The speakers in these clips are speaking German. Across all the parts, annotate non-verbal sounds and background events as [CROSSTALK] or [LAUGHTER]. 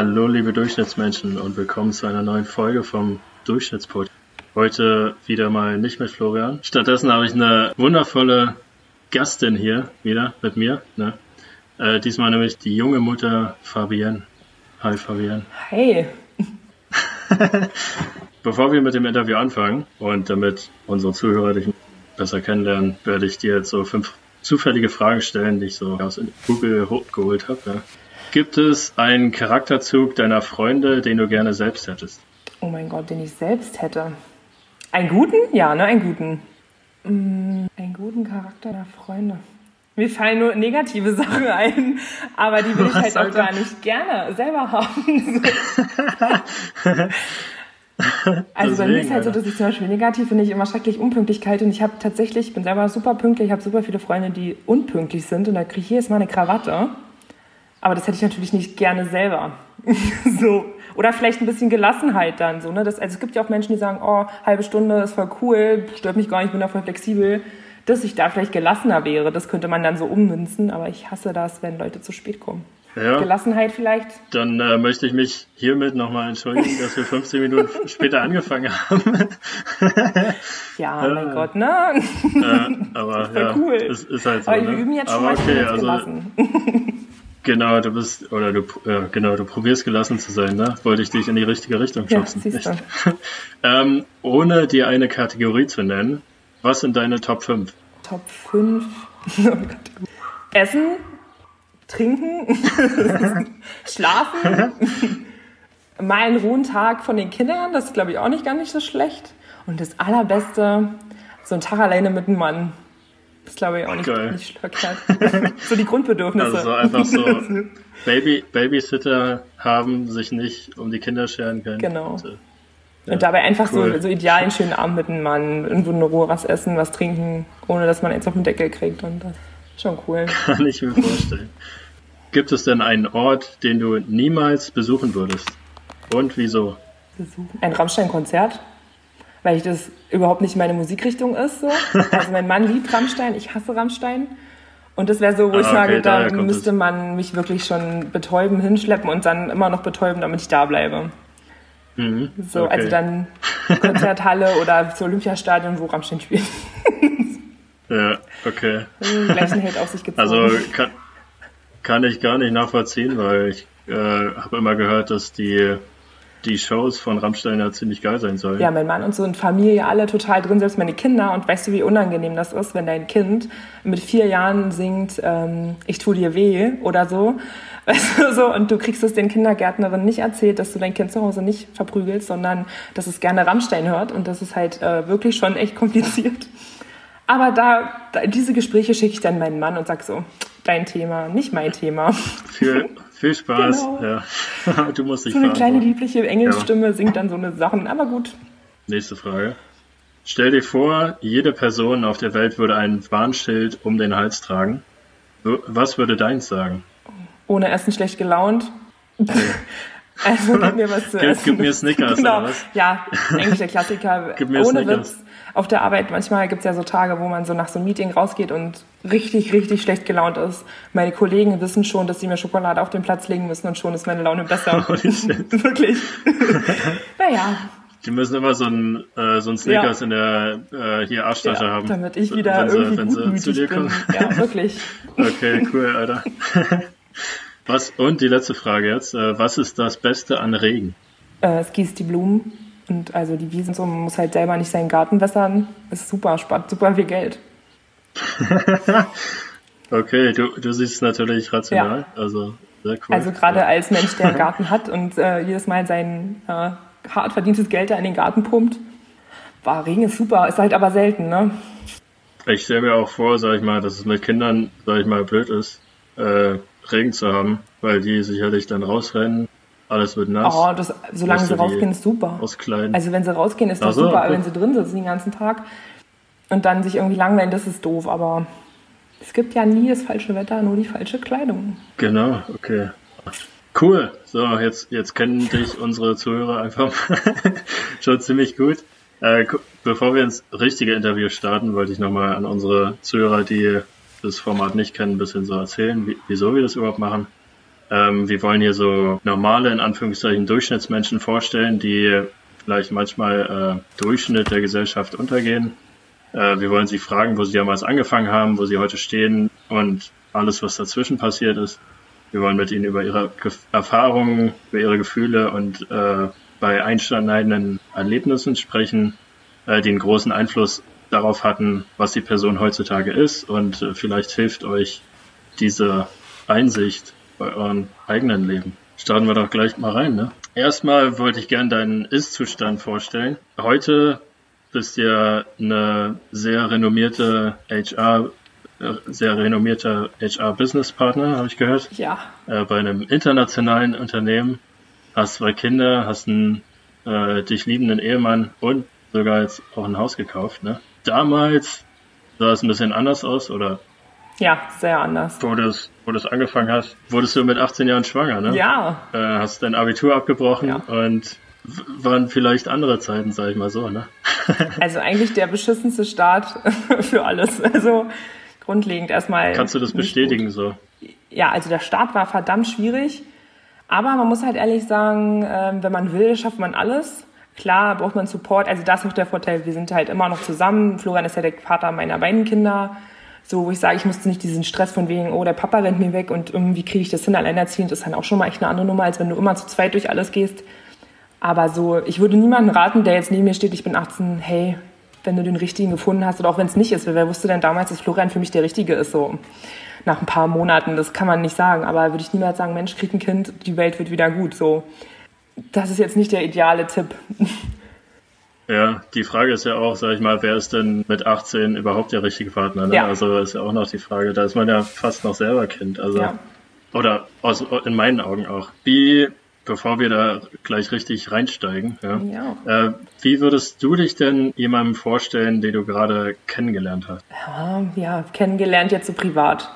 Hallo, liebe Durchschnittsmenschen und willkommen zu einer neuen Folge vom Durchschnittspod. Heute wieder mal nicht mit Florian. Stattdessen habe ich eine wundervolle Gastin hier wieder mit mir. Ne? Äh, diesmal nämlich die junge Mutter Fabienne. Hi Fabienne. Hi. [LAUGHS] Bevor wir mit dem Interview anfangen und damit unsere Zuhörer dich besser kennenlernen, werde ich dir jetzt so fünf zufällige Fragen stellen, die ich so aus Google geholt habe. Ja. Gibt es einen Charakterzug deiner Freunde, den du gerne selbst hättest? Oh mein Gott, den ich selbst hätte. Einen guten? Ja, ne, einen guten. Mm, einen guten Charakter der Freunde. Mir fallen nur negative [LAUGHS] Sachen ein, aber die will ich halt auch gar nicht gerne selber haben. [LAUGHS] Also Deswegen, bei mir ist halt so, dass ich zum Beispiel negativ finde ich immer schrecklich Unpünktlichkeit und ich habe tatsächlich, ich bin selber super pünktlich, ich habe super viele Freunde, die unpünktlich sind und da kriege ich jedes Mal eine Krawatte. Aber das hätte ich natürlich nicht gerne selber. [LAUGHS] so. Oder vielleicht ein bisschen Gelassenheit dann so. Ne? Das, also es gibt ja auch Menschen, die sagen, oh, halbe Stunde ist voll cool, stört mich gar nicht, bin da voll flexibel. Dass ich da vielleicht gelassener wäre, das könnte man dann so ummünzen, aber ich hasse das, wenn Leute zu spät kommen. Ja. Gelassenheit vielleicht. Dann äh, möchte ich mich hiermit nochmal entschuldigen, dass wir 15 Minuten [LAUGHS] später angefangen haben. [LAUGHS] ja, äh, mein Gott, ne? Äh, aber ja, cool. ist, ist halt so. Aber wir ne? üben jetzt schon aber mal okay, also, gelassen. Genau, du bist, oder du, äh, genau, du probierst gelassen zu sein, ne? Wollte ich dich in die richtige Richtung schubsen. Ja, [LAUGHS] ähm, ohne dir eine Kategorie zu nennen, was sind deine Top 5? Top 5? [LAUGHS] Essen, trinken, [LAUGHS] schlafen, mal einen ruhen Tag von den Kindern, das ist glaube ich auch nicht gar nicht so schlecht. Und das Allerbeste, so ein Tag alleine mit einem Mann. Das glaube ich auch nicht, nicht verkehrt. [LAUGHS] so die Grundbedürfnisse. Also einfach so [LAUGHS] Baby, Babysitter haben, sich nicht um die Kinder scheren können. Genau. Und, äh, ja, und dabei einfach cool. so, so ideal einen schönen Abend mit einem Mann, irgendwo in Ruhe was essen, was trinken, ohne dass man jetzt auf den Deckel kriegt. Und das ist schon cool. [LAUGHS] Kann ich mir vorstellen. Gibt es denn einen Ort, den du niemals besuchen würdest? Und wieso? Besuchen? Ein Rammstein-Konzert? Weil ich das überhaupt nicht meine Musikrichtung ist. So. [LAUGHS] Also mein Mann liebt Rammstein, ich hasse Rammstein. Und das wäre so, wo ah, ich sage, da müsste man mich wirklich schon betäuben, hinschleppen und dann immer noch betäuben, damit ich da bleibe. Mhm, so, okay. also dann [LAUGHS] Konzerthalle oder zu Olympiastadion, wo Rammstein spielt. [LAUGHS] ja, okay. Gleichen Held auf sich gezogen. Also kann, kann ich gar nicht nachvollziehen, weil ich äh, habe immer gehört, dass die die Shows von Rammstein ja ziemlich geil sein sollen. Ja, mein Mann und so und Familie alle total drin, selbst meine Kinder. Und weißt du, wie unangenehm das ist, wenn dein Kind mit vier Jahren singt, ähm, ich tu dir weh oder so. [LAUGHS] Weißt du, so, und du kriegst es den Kindergärtnerinnen nicht erzählt, dass du dein Kind zu Hause nicht verprügelst, sondern dass es gerne Rammstein hört. Und das ist halt äh, wirklich schon echt kompliziert. Aber da, da diese Gespräche schicke ich dann meinen Mann und sag so, dein Thema, nicht mein Thema. Viel, viel Spaß. Genau. Ja. [LAUGHS] Du musst dich So eine kleine liebliche Engelsstimme ja. singt dann so eine Sachen, aber gut. Nächste Frage. Stell dir vor, jede Person auf der Welt würde ein Warnschild um den Hals tragen. Was würde deins sagen? Ohne Essen schlecht gelaunt. Okay. [LAUGHS] Also gib mir was zu gib, essen. Gib mir Snickers [LAUGHS] genau. oder was? Ja, eigentlich der Klassiker. gib mir Ohne Snickers. Witz auf der Arbeit, manchmal gibt es ja so Tage, wo man so nach so einem Meeting rausgeht und richtig, richtig schlecht gelaunt ist. Meine Kollegen wissen schon, dass sie mir Schokolade auf den Platz legen müssen und schon ist meine Laune besser. [LAUGHS] [LAUGHS] Wirklich. [LAUGHS] naja. Die müssen immer so ein, äh, so ein Snickers ja. in der äh, hier Arschtasche ja, haben. Damit ich wieder wenn irgendwie sie, gutmütig zu dir bin. Ja, wirklich. okay, cool, Alter. was, und die letzte Frage jetzt. Äh, was ist das Beste an Regen? Äh, es gießt die Blumen und also die Wiesen so, man muss halt selber nicht seinen Garten wässern. Ist super, spart super viel Geld. [LAUGHS] okay, du, du siehst natürlich rational. Ja. Also sehr cool. Also gerade ja. als Mensch, der einen [LAUGHS] Garten hat und äh, jedes Mal sein äh, hart verdientes Geld da in den Garten pumpt. War Regen ist super, ist halt aber selten, ne? Ich stelle mir auch vor, sag ich mal, dass es mit Kindern, sag ich mal, blöd ist, äh, Regen zu haben, weil die sicherlich dann rausrennen alles wird nass. Oh, das, solange sie rausgehen, ist super. Auskleiden. Also wenn sie rausgehen, ist das so, super. Aber wenn sie drin sitzen den ganzen Tag und dann sich irgendwie langweilen, das ist doof. Aber es gibt ja nie das falsche Wetter, nur die falsche Kleidung. Genau, okay. Cool. So, jetzt, jetzt kennen dich unsere Zuhörer einfach [LAUGHS] schon ziemlich gut. Äh, bevor wir ins richtige Interview starten, wollte ich nochmal an unsere Zuhörer, die das Format nicht kennen, ein bisschen so erzählen, wie, wieso wir das überhaupt machen. Ähm, wir wollen hier so normale, in Anführungszeichen, Durchschnittsmenschen vorstellen, die vielleicht manchmal äh, Durchschnitt der Gesellschaft untergehen. Äh, wir wollen sie fragen, wo sie damals angefangen haben, wo sie heute stehen und alles, was dazwischen passiert ist. Wir wollen mit ihnen über ihre Ge Erfahrungen, über ihre Gefühle und äh, bei einschneidenden Erlebnissen sprechen, äh, die einen großen Einfluss darauf hatten, was die Person heutzutage ist und äh, vielleicht hilft euch diese Einsicht bei eurem eigenen Leben. Starten wir doch gleich mal rein, ne? Erstmal wollte ich gerne deinen Ist-Zustand vorstellen. Heute bist du ja eine sehr renommierte HR, äh, sehr renommierter HR-Business-Partner, habe ich gehört. Ja. Äh, bei einem internationalen Unternehmen. Hast zwei Kinder, hast einen äh, dich liebenden Ehemann und sogar jetzt auch ein Haus gekauft, ne? Damals sah es ein bisschen anders aus, oder? Ja, sehr anders. Du es, wo du es angefangen hast, wurdest du mit 18 Jahren schwanger, ne? Ja. Äh, hast dein Abitur abgebrochen Ja. und waren vielleicht andere Zeiten, sag ich mal so, ne? [LAUGHS] Also eigentlich der beschissenste Start [LAUGHS] für alles. Also grundlegend erstmal. Kannst du das bestätigen so? Gut. Ja, also der Start war verdammt schwierig. Aber man muss halt ehrlich sagen, ähm, wenn man will, schafft man alles. Klar braucht man Support. Also das ist auch der Vorteil, wir sind halt immer noch zusammen. Florian ist ja der Vater meiner beiden Kinder. So, wo ich sage, ich musste nicht diesen Stress von wegen, oh, der Papa rennt mir weg und irgendwie kriege ich das hin, alleinerziehend ist dann auch schon mal echt eine andere Nummer, als wenn du immer zu zweit durch alles gehst. Aber so, ich würde niemanden raten, der jetzt neben mir steht, ich bin 18, hey, wenn du den richtigen gefunden hast oder auch wenn es nicht ist, wer wusste denn damals, dass Florian für mich der Richtige ist, so nach ein paar Monaten, das kann man nicht sagen, aber würde ich niemals sagen, Mensch, krieg ein Kind, die Welt wird wieder gut, so. Das ist jetzt nicht der ideale Tipp. [LAUGHS] Ja, die Frage ist ja auch, sag ich mal, wer ist denn mit 18 überhaupt der richtige Partner? Ne? Ja. Also ist ja auch noch die Frage, da ist man ja fast noch selber Kind. Also Ja. oder aus, in meinen Augen auch. Wie, bevor wir da gleich richtig reinsteigen, ja, Ja. Äh, wie würdest du dich denn jemandem vorstellen, den du gerade kennengelernt hast? Ja, kennengelernt jetzt so privat.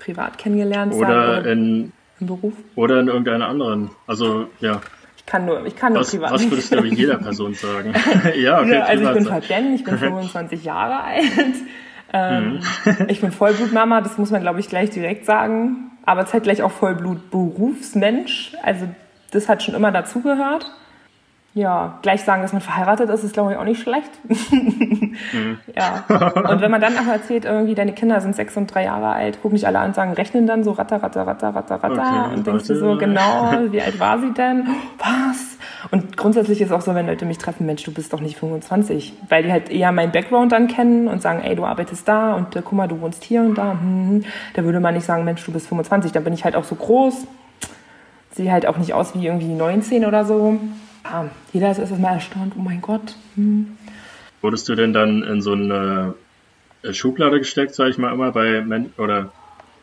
Privat kennengelernt Oder oder in im Beruf. oder in irgendeiner anderen. Also ja, Ich kann nur, ich kann nur was, privat. was würdest du mit jeder [LAUGHS] Person sagen? [LAUGHS] ja, okay, Ja, also ich bin. Fabienne, ich bin [LAUGHS] 25 Jahre alt. Ähm, Mhm. ich bin Vollblutmama, das muss man, glaube ich, gleich direkt sagen. Aber zeitgleich auch Vollblut-Berufsmensch. Also das hat schon immer dazugehört. Ja, gleich sagen, dass man verheiratet ist, ist, glaube ich, auch nicht schlecht. [LAUGHS] Mhm. Ja. Und wenn man dann auch erzählt, irgendwie deine Kinder sind sechs und drei Jahre alt, gucken dich alle an und sagen, rechnen dann so ratter, ratter, ratter, ratter, ratter. Okay, und denkst du so, genau, wie alt war sie denn? [GASPS] Was? Und grundsätzlich ist auch so, wenn Leute mich treffen, Mensch, du bist doch nicht 25. Weil die halt eher meinen Background dann kennen und sagen, ey, du arbeitest da und äh, guck mal, du wohnst hier und da. Hm, hm. Da würde man nicht sagen, Mensch, du bist 25. Dann bin ich halt auch so groß. Sehe halt auch nicht aus wie irgendwie 19 oder so. Ja, jeder ist erstmal erstaunt, oh mein Gott. Hm. Wurdest du denn dann in so eine äh, Schublade gesteckt, sag ich mal immer, bei Men oder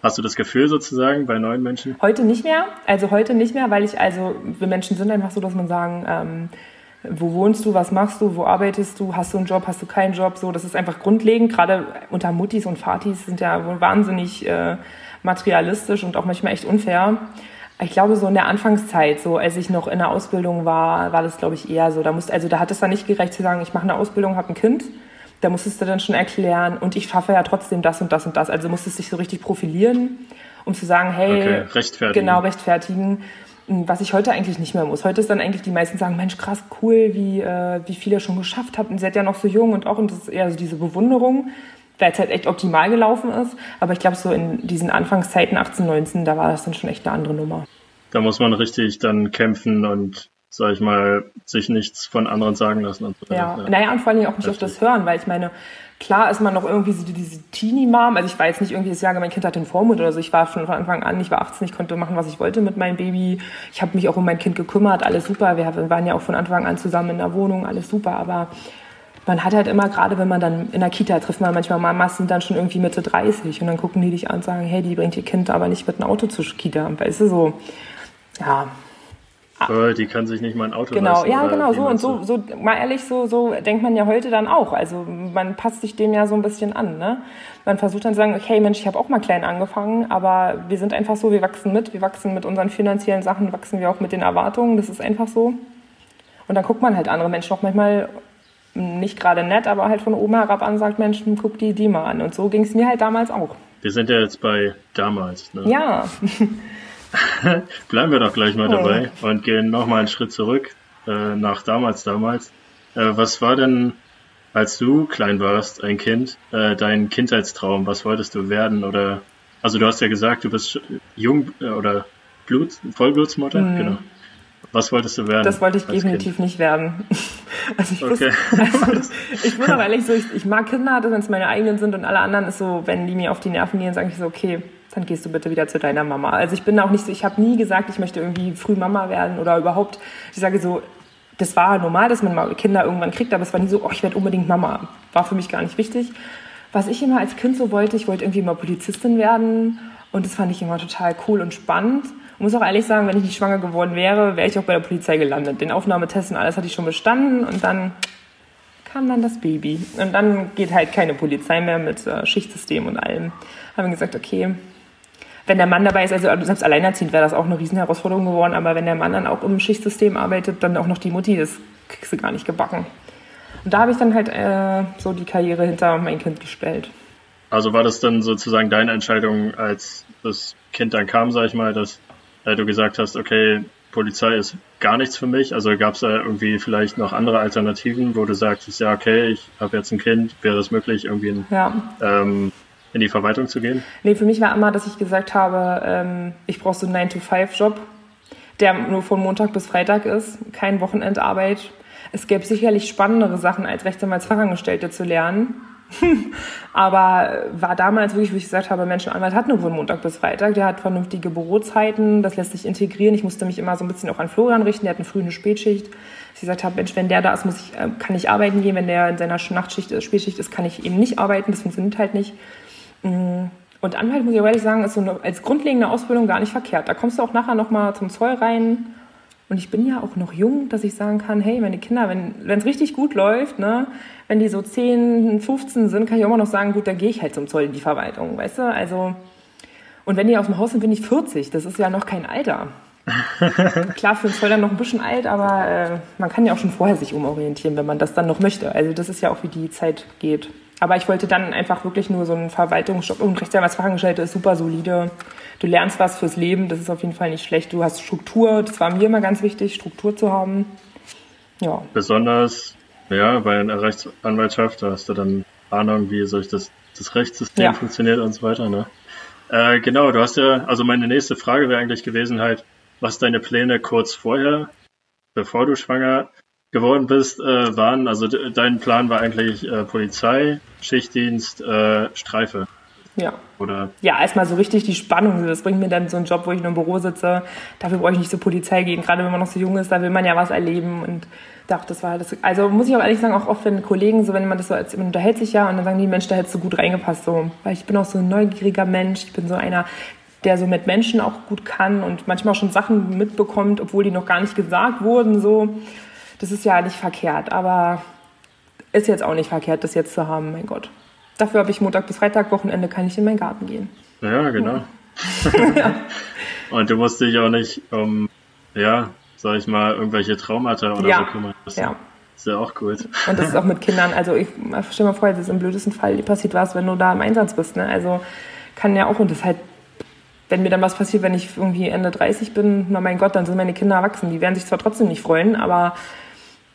hast du das Gefühl sozusagen bei neuen Menschen? Heute nicht mehr. Also heute nicht mehr, weil ich, also wir Menschen sind einfach so, dass man sagen, ähm, wo wohnst du, was machst du, wo arbeitest du, hast du einen Job, hast du keinen Job, so, das ist einfach grundlegend. Gerade unter Muttis und Vatis sind ja wohl wahnsinnig äh, materialistisch und auch manchmal echt unfair. Ich glaube, so in der Anfangszeit, so als ich noch in der Ausbildung war, war das, glaube ich, eher so. Da musst, also da hat es dann nicht gereicht zu sagen, ich mache eine Ausbildung, habe ein Kind. Da musstest du dann schon erklären und ich schaffe ja trotzdem das und das und das. Also musstest dich so richtig profilieren, um zu sagen, hey, Okay, rechtfertigen. genau, rechtfertigen. Was ich heute eigentlich nicht mehr muss. Heute ist dann eigentlich, die meisten sagen, Mensch, krass, cool, wie, äh, wie viel ihr schon geschafft habt. Und ihr seid ja noch so jung und auch, und das ist eher so diese Bewunderung, es halt echt optimal gelaufen ist. Aber ich glaube, so in diesen Anfangszeiten, 18, 19, da war das dann schon echt eine andere Nummer. Da muss man richtig dann kämpfen und, sag ich mal, sich nichts von anderen sagen lassen und so. Ja, naja, und vor allem auch nicht auf das Hören, weil ich meine, klar ist man noch irgendwie so diese Teenie-Mom, also ich war jetzt nicht irgendwie das Jahr, mein Kind hat den Vormund oder so, ich war schon von Anfang an, ich war 18, ich konnte machen, was ich wollte mit meinem Baby, ich habe mich auch um mein Kind gekümmert, alles super, wir waren ja auch von Anfang an zusammen in der Wohnung, alles super, aber man hat halt immer, gerade wenn man dann in der Kita trifft, man manchmal Mamas sind dann schon irgendwie Mitte 30 und dann gucken die dich an und sagen, hey, die bringt ihr Kind aber nicht mit einem Auto zur Kita, weißt du, so, ja, Oh, die kann sich nicht mal ein Auto Genau, leisten. ja, genau, so und so, so, mal ehrlich, so, so denkt man ja heute dann auch. Also man passt sich dem ja so ein bisschen an, ne? Man versucht dann zu sagen, okay, Mensch, ich habe auch mal klein angefangen, aber wir sind einfach so, wir wachsen mit, wir wachsen mit unseren finanziellen Sachen, wachsen wir auch mit den Erwartungen, das ist einfach so. Und dann guckt man halt andere Menschen auch manchmal nicht gerade nett, aber halt von oben herab an sagt, Mensch, guck die die mal an. Und so ging es mir halt damals auch. Wir sind ja jetzt bei damals. Ne? Ja, [LAUGHS] Bleiben wir doch gleich mal dabei oh. und gehen nochmal einen Schritt zurück äh, nach damals, damals. Äh, was war denn, als du klein warst, ein Kind, äh, dein Kindheitstraum? Was wolltest du werden? Oder also du hast ja gesagt, du bist jung äh, oder Blut, Vollblutsmutter, mhm. genau. Was wolltest du werden? Das wollte ich definitiv kind? nicht werden. [LAUGHS] Also ich, okay. [LAUGHS] wusste, also ich bin auch ehrlich so, ich, ich mag Kinder, wenn es meine eigenen sind und alle anderen ist so, wenn die mir auf die Nerven gehen, sage ich so, okay, dann gehst du bitte wieder zu deiner Mama. Also ich bin auch nicht so, ich habe nie gesagt, ich möchte irgendwie früh Mama werden oder überhaupt. Ich sage so, das war normal, dass man mal Kinder irgendwann kriegt, aber es war nie so, oh, ich werde unbedingt Mama. War für mich gar nicht wichtig. Was ich immer als Kind so wollte, ich wollte irgendwie mal Polizistin werden und das fand ich immer total cool und spannend. Muss auch ehrlich sagen, wenn ich nicht schwanger geworden wäre, wäre ich auch bei der Polizei gelandet. Den Aufnahmetest und alles hatte ich schon bestanden und dann kam dann das Baby. Und dann geht halt keine Polizei mehr mit äh, Schichtsystem und allem. Haben wir gesagt, okay, wenn der Mann dabei ist, also selbst alleinerziehend wäre das auch eine Riesenherausforderung geworden, aber wenn der Mann dann auch im Schichtsystem arbeitet, dann auch noch die Mutti, das kriegst du gar nicht gebacken. Und da habe ich dann halt äh, so die Karriere hinter mein Kind gestellt. Also war das dann sozusagen deine Entscheidung, als das Kind dann kam, sag ich mal, dass äh, du gesagt hast, okay, Polizei ist gar nichts für mich? Also gab es da irgendwie vielleicht noch andere Alternativen, wo du sagst, ja, okay, ich habe jetzt ein Kind, wäre es möglich, irgendwie in, ja. ähm, in die Verwaltung zu gehen? Nee, für mich war immer, dass ich gesagt habe, ähm, ich brauche so einen 9-to-5-Job, der nur von Montag bis Freitag ist, kein Wochenendarbeit. Es gäbe sicherlich spannendere Sachen, als Rechtsanwaltsfachangestellte zu lernen. [LAUGHS] Aber war damals wirklich, wo ich gesagt habe, Menschenanwalt hat nur von Montag bis Freitag, der hat vernünftige Bürozeiten, das lässt sich integrieren. Ich musste mich immer so ein bisschen auch an Florian richten, der hat eine frühe eine Spätschicht. Ich gesagt habe, Mensch, wenn der da ist, muss ich, äh, kann ich arbeiten gehen, wenn der in seiner Nachtschicht, äh, Spätschicht ist, kann ich eben nicht arbeiten, das funktioniert halt nicht. Mm. Und Anwalt, muss ich ehrlich sagen, ist so eine, als grundlegende Ausbildung gar nicht verkehrt. Da kommst du auch nachher nochmal zum Zoll rein, und ich bin ja auch noch jung, dass ich sagen kann, hey, meine Kinder, wenn es richtig gut läuft, ne, wenn die so 10, 15 sind, kann ich auch immer noch sagen, gut, dann gehe ich halt zum Zoll in die Verwaltung, weißt du? Also, und wenn die aus dem Haus sind, bin ich 40. Das ist ja noch kein Alter. [LAUGHS] Klar, für den Zoll dann noch ein bisschen alt, aber äh, man kann ja auch schon vorher sich umorientieren, wenn man das dann noch möchte. Also das ist ja auch, wie die Zeit geht. Aber ich wollte dann einfach wirklich nur so einen Verwaltungsjob und Rechtsanwaltsfachangestellte ist super solide. Du lernst was fürs Leben, das ist auf jeden Fall nicht schlecht. Du hast Struktur, das war mir immer ganz wichtig, Struktur zu haben. Ja. Besonders, ja, bei einer Rechtsanwaltschaft, da hast du dann Ahnung, wie solch das, das Rechtssystem ja. funktioniert und so weiter, ne? Äh, genau, du hast ja, also meine nächste Frage wäre eigentlich gewesen halt, was deine Pläne kurz vorher, bevor du schwanger geworden bist, äh, waren, also dein Plan war eigentlich äh, Polizei, Schichtdienst, äh, Streife. Ja. Oder? Ja, erstmal so richtig die Spannung. Das bringt mir dann so einen Job, wo ich nur im Büro sitze. Dafür brauche ich nicht zur Polizei gehen. Gerade wenn man noch so jung ist, da will man ja was erleben. Und dachte, das war das. Also muss ich auch ehrlich sagen, auch oft wenn Kollegen, so wenn man das so als man unterhält sich ja und dann sagen die Mensch, da hättest du gut reingepasst. So. Weil ich bin auch so ein neugieriger Mensch. Ich bin so einer, der so mit Menschen auch gut kann und manchmal auch schon Sachen mitbekommt, obwohl die noch gar nicht gesagt wurden. So. Das ist ja nicht verkehrt, aber ist jetzt auch nicht verkehrt, das jetzt zu haben, mein Gott. Dafür habe ich Montag bis Freitag, Wochenende kann ich in meinen Garten gehen. Ja, genau. ja. [LAUGHS] [LAUGHS] Und du musst dich auch nicht um, ja, sag ich mal, irgendwelche Traumata oder ja. so kümmern. Das ja. ist ja auch gut. Und das ist auch mit [LAUGHS] Kindern. Also ich stell mal vor, es ist im blödesten Fall passiert was, wenn du da im Einsatz bist. Ne? Also kann ja auch, und das halt, wenn mir dann was passiert, wenn ich irgendwie Ende 30 bin, na mein Gott, dann sind meine Kinder erwachsen. Die werden sich zwar trotzdem nicht freuen, aber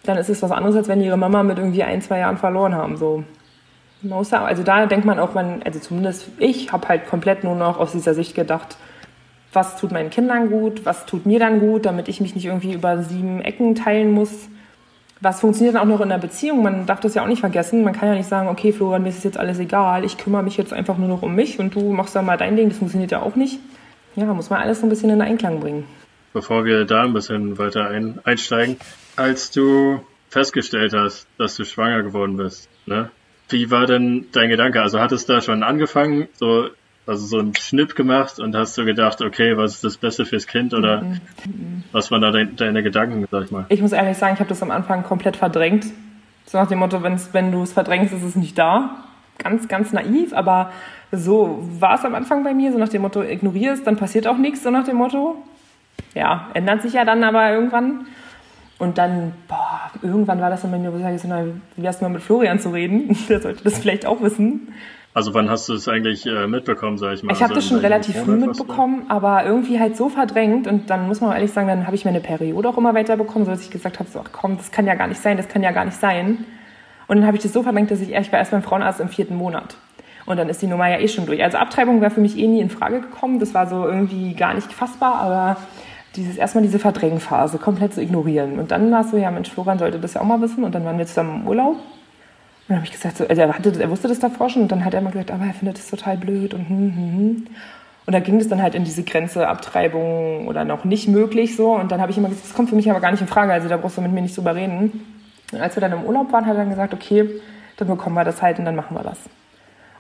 dann ist es was anderes, als wenn ihre Mama mit irgendwie ein, zwei Jahren verloren haben. So. Also da denkt man auch, man, also zumindest ich habe halt komplett nur noch aus dieser Sicht gedacht, was tut meinen Kindern gut, was tut mir dann gut, damit ich mich nicht irgendwie über sieben Ecken teilen muss. Was funktioniert dann auch noch in der Beziehung? Man darf das ja auch nicht vergessen. Man kann ja nicht sagen, okay, Florian, mir ist jetzt alles egal, ich kümmere mich jetzt einfach nur noch um mich und du machst dann mal dein Ding. Das funktioniert ja auch nicht. Ja, muss man alles so ein bisschen in Einklang bringen. Bevor wir da ein bisschen weiter ein, einsteigen, als du festgestellt hast, dass du schwanger geworden bist, ne? Wie war denn dein Gedanke? Also hattest du da schon angefangen, so, also so einen Schnipp gemacht und hast du gedacht, okay, was ist das Beste fürs Kind oder mhm. was waren da dein, deine Gedanken, sag ich mal? Ich muss ehrlich sagen, ich habe das am Anfang komplett verdrängt. So nach dem Motto, wenn's, wenn du es verdrängst, ist es nicht da. Ganz, ganz naiv, aber so war es am Anfang bei mir, so nach dem Motto, ignorierst, dann passiert auch nichts, so nach dem Motto. Ja, ändert sich ja dann aber irgendwann. Und dann, boah, irgendwann war das dann bei mir, wo ich sage, na, wie hast du mal mit Florian zu reden? [LAUGHS] Der sollte das vielleicht auch wissen. Also wann hast du es eigentlich äh, mitbekommen, sag ich mal? Ich habe also das schon relativ früh mitbekommen, aber irgendwie halt so verdrängt und dann muss man ehrlich sagen, dann habe ich meine Periode auch immer weiter bekommen, so dass ich gesagt habe, so, ach komm, das kann ja gar nicht sein, das kann ja gar nicht sein. Und dann habe ich das so verdrängt, dass ich, ich war erst beim Frauenarzt im vierten Monat. Und dann ist die Nummer ja eh schon durch. Also Abtreibung wäre für mich eh nie in Frage gekommen. Das war so irgendwie gar nicht fassbar, aber dieses erstmal diese Verdrängphase komplett zu ignorieren. Und dann war es so, ja Mensch, Florian sollte das ja auch mal wissen. Und dann waren wir zusammen im Urlaub dann habe ich gesagt, so, also er, hatte, er wusste das davor schon und dann hat er immer gesagt, aber er findet das total blöd und hm, hm, hm. Und da ging es dann halt in diese Grenze Abtreibung oder noch nicht möglich so. Und dann habe ich immer gesagt, das kommt für mich aber gar nicht in Frage, also da brauchst du mit mir nicht drüber reden. Und als wir dann im Urlaub waren, hat er dann gesagt, okay, dann bekommen wir das halt und dann machen wir das.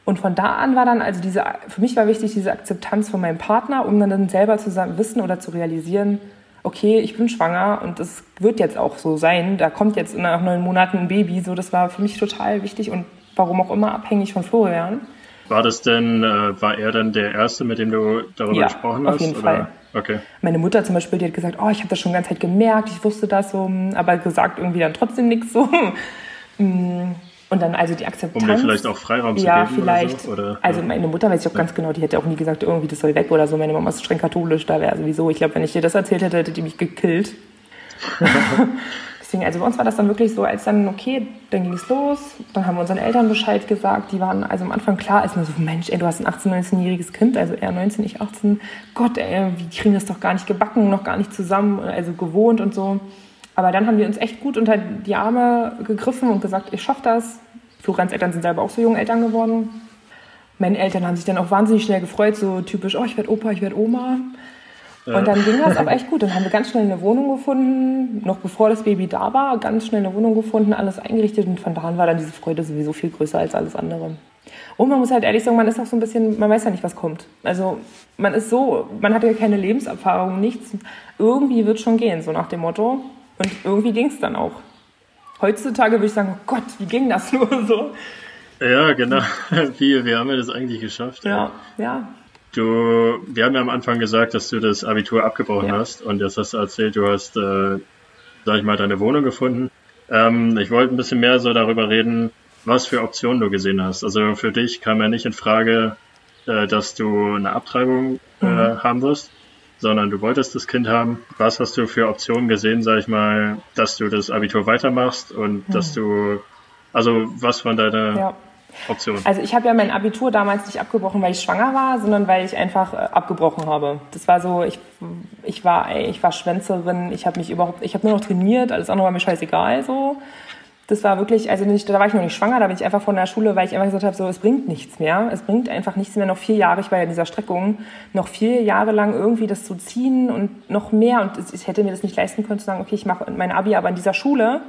Und von da an war dann, also diese, für mich war wichtig diese Akzeptanz von meinem Partner, um dann selber zu wissen oder zu realisieren, okay, ich bin schwanger und es wird jetzt auch so sein. Da kommt jetzt nach neun Monaten ein Baby. So, das war für mich total wichtig und warum auch immer abhängig von Florian. War das denn, äh, war er dann der Erste, mit dem du darüber ja, gesprochen hast? Auf jeden oder? Fall. Okay. Meine Mutter zum Beispiel, die hat gesagt, oh, ich habe das schon ganze Zeit gemerkt, ich wusste das so, aber gesagt irgendwie dann trotzdem nichts so. [LAUGHS] Und dann also die Akzeptanz. Um mir vielleicht auch Freiraum ja, zu geben vielleicht. Oder so, oder? Also meine Mutter weiß ich auch ja. ganz genau, die hätte auch nie gesagt, irgendwie das soll weg oder so. Meine Mama ist streng katholisch, da wäre sowieso. Ich glaube, wenn ich dir das erzählt hätte, hätte die mich gekillt. [LAUGHS] Deswegen, also bei uns war das dann wirklich so, als dann, okay, dann ging es los, dann haben wir unseren Eltern Bescheid gesagt, die waren also am Anfang klar, ist mir so, Mensch, ey, du hast ein 18-, 19-jähriges Kind, also er 19, ich 18, Gott, ey, wir kriegen das doch gar nicht gebacken, noch gar nicht zusammen, also gewohnt und so. Aber dann haben wir uns echt gut unter die Arme gegriffen und gesagt, ich schaffe das. Florians Eltern sind selber auch so junge Eltern geworden. Meine Eltern haben sich dann auch wahnsinnig schnell gefreut, so typisch, oh, ich werde Opa, ich werde Oma. Ja. Und dann ging das auch echt gut. Dann haben wir ganz schnell eine Wohnung gefunden, noch bevor das Baby da war, ganz schnell eine Wohnung gefunden, alles eingerichtet und von da an war dann diese Freude sowieso viel größer als alles andere. Und man muss halt ehrlich sagen, man ist auch so ein bisschen, man weiß ja nicht, was kommt. Also man ist so, man hat ja keine Lebenserfahrung, nichts. Irgendwie wird schon gehen, so nach dem Motto. Und irgendwie ging es dann auch. Heutzutage würde ich sagen, oh Gott, wie ging das nur [LAUGHS] so? Ja, genau. [LAUGHS] Wie, wie haben wir das eigentlich geschafft? Ja, ja. Du, wir haben ja am Anfang gesagt, dass du das Abitur abgebrochen ja. hast und jetzt hast du erzählt, du hast, äh, sag ich mal, deine Wohnung gefunden. Ähm, ich wollte ein bisschen mehr so darüber reden, was für Optionen du gesehen hast. Also für dich kam ja nicht in Frage, äh, dass du eine Abtreibung äh, mhm. haben wirst sondern du wolltest das Kind haben. Was hast du für Optionen gesehen, sag ich mal, dass du das Abitur weitermachst und hm. dass du, also was von deiner ja. Option? Also ich habe ja mein Abitur damals nicht abgebrochen, weil ich schwanger war, sondern weil ich einfach äh, abgebrochen habe. Das war so, ich, ich war, ich war Schwänzerin, ich habe mich überhaupt, ich habe nur noch trainiert, alles andere war mir scheißegal so das war wirklich, also nicht, da war ich noch nicht schwanger, da bin ich einfach von der Schule, weil ich einfach gesagt habe, so, es bringt nichts mehr. Es bringt einfach nichts mehr, noch vier Jahre, ich war ja in dieser Streckung, noch vier Jahre lang irgendwie das zu ziehen und noch mehr. Und ich hätte mir das nicht leisten können, zu sagen, okay, ich mache mein Abi aber in dieser Schule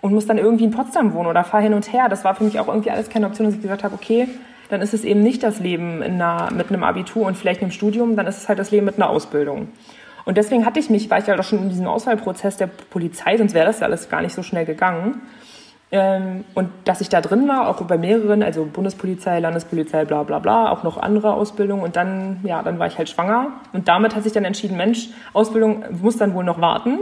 und muss dann irgendwie in Potsdam wohnen oder fahre hin und her. Das war für mich auch irgendwie alles keine Option, dass ich gesagt habe, okay, dann ist es eben nicht das Leben in einer, mit einem Abitur und vielleicht einem Studium, dann ist es halt das Leben mit einer Ausbildung. Und deswegen hatte ich mich, war ich ja halt auch schon in diesem Auswahlprozess der Polizei, sonst wäre das ja alles gar nicht so schnell gegangen. Ähm, und dass ich da drin war, auch bei mehreren, also Bundespolizei, Landespolizei, bla bla bla, auch noch andere Ausbildungen. Und dann, ja, dann war ich halt schwanger. Und damit hat sich dann entschieden, Mensch, Ausbildung muss dann wohl noch warten.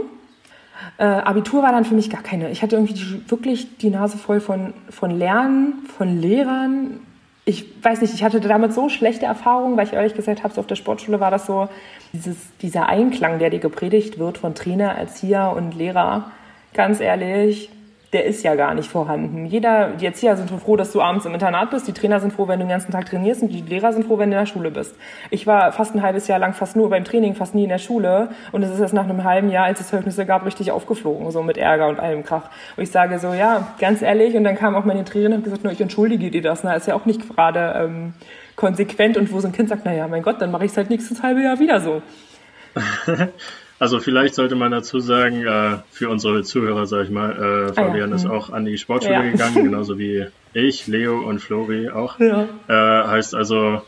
Äh, Abitur war dann für mich gar keine. Ich hatte irgendwie die, wirklich die Nase voll von, von Lernen, von Lehrern. Ich weiß nicht, ich hatte damit so schlechte Erfahrungen, weil ich ehrlich gesagt habe, so auf der Sportschule war das so, dieses, dieser Einklang, der dir gepredigt wird von Trainer, Erzieher und Lehrer. Ganz ehrlich, der ist ja gar nicht vorhanden. Jeder, die Erzieher sind froh, dass du abends im Internat bist, die Trainer sind froh, wenn du den ganzen Tag trainierst und die Lehrer sind froh, wenn du in der Schule bist. Ich war fast ein halbes Jahr lang fast nur beim Training, fast nie in der Schule und es ist erst nach einem halben Jahr, als es Zeugnisse gab, richtig aufgeflogen, so mit Ärger und allem Krach. Und ich sage so, ja, ganz ehrlich, und dann kam auch meine Trainerin und gesagt, nur ich entschuldige dir das, na, ist ja auch nicht gerade ähm, konsequent und wo so ein Kind sagt, na ja, mein Gott, dann mache ich es halt nächstes halbe Jahr wieder so. [LAUGHS] Also vielleicht sollte man dazu sagen, äh, für unsere Zuhörer, sage ich mal, äh, Fabian ah, ja. ist mhm. auch an die Sportschule ja. gegangen, [LAUGHS] genauso wie ich, Leo und Flori auch. Ja. Äh, heißt also,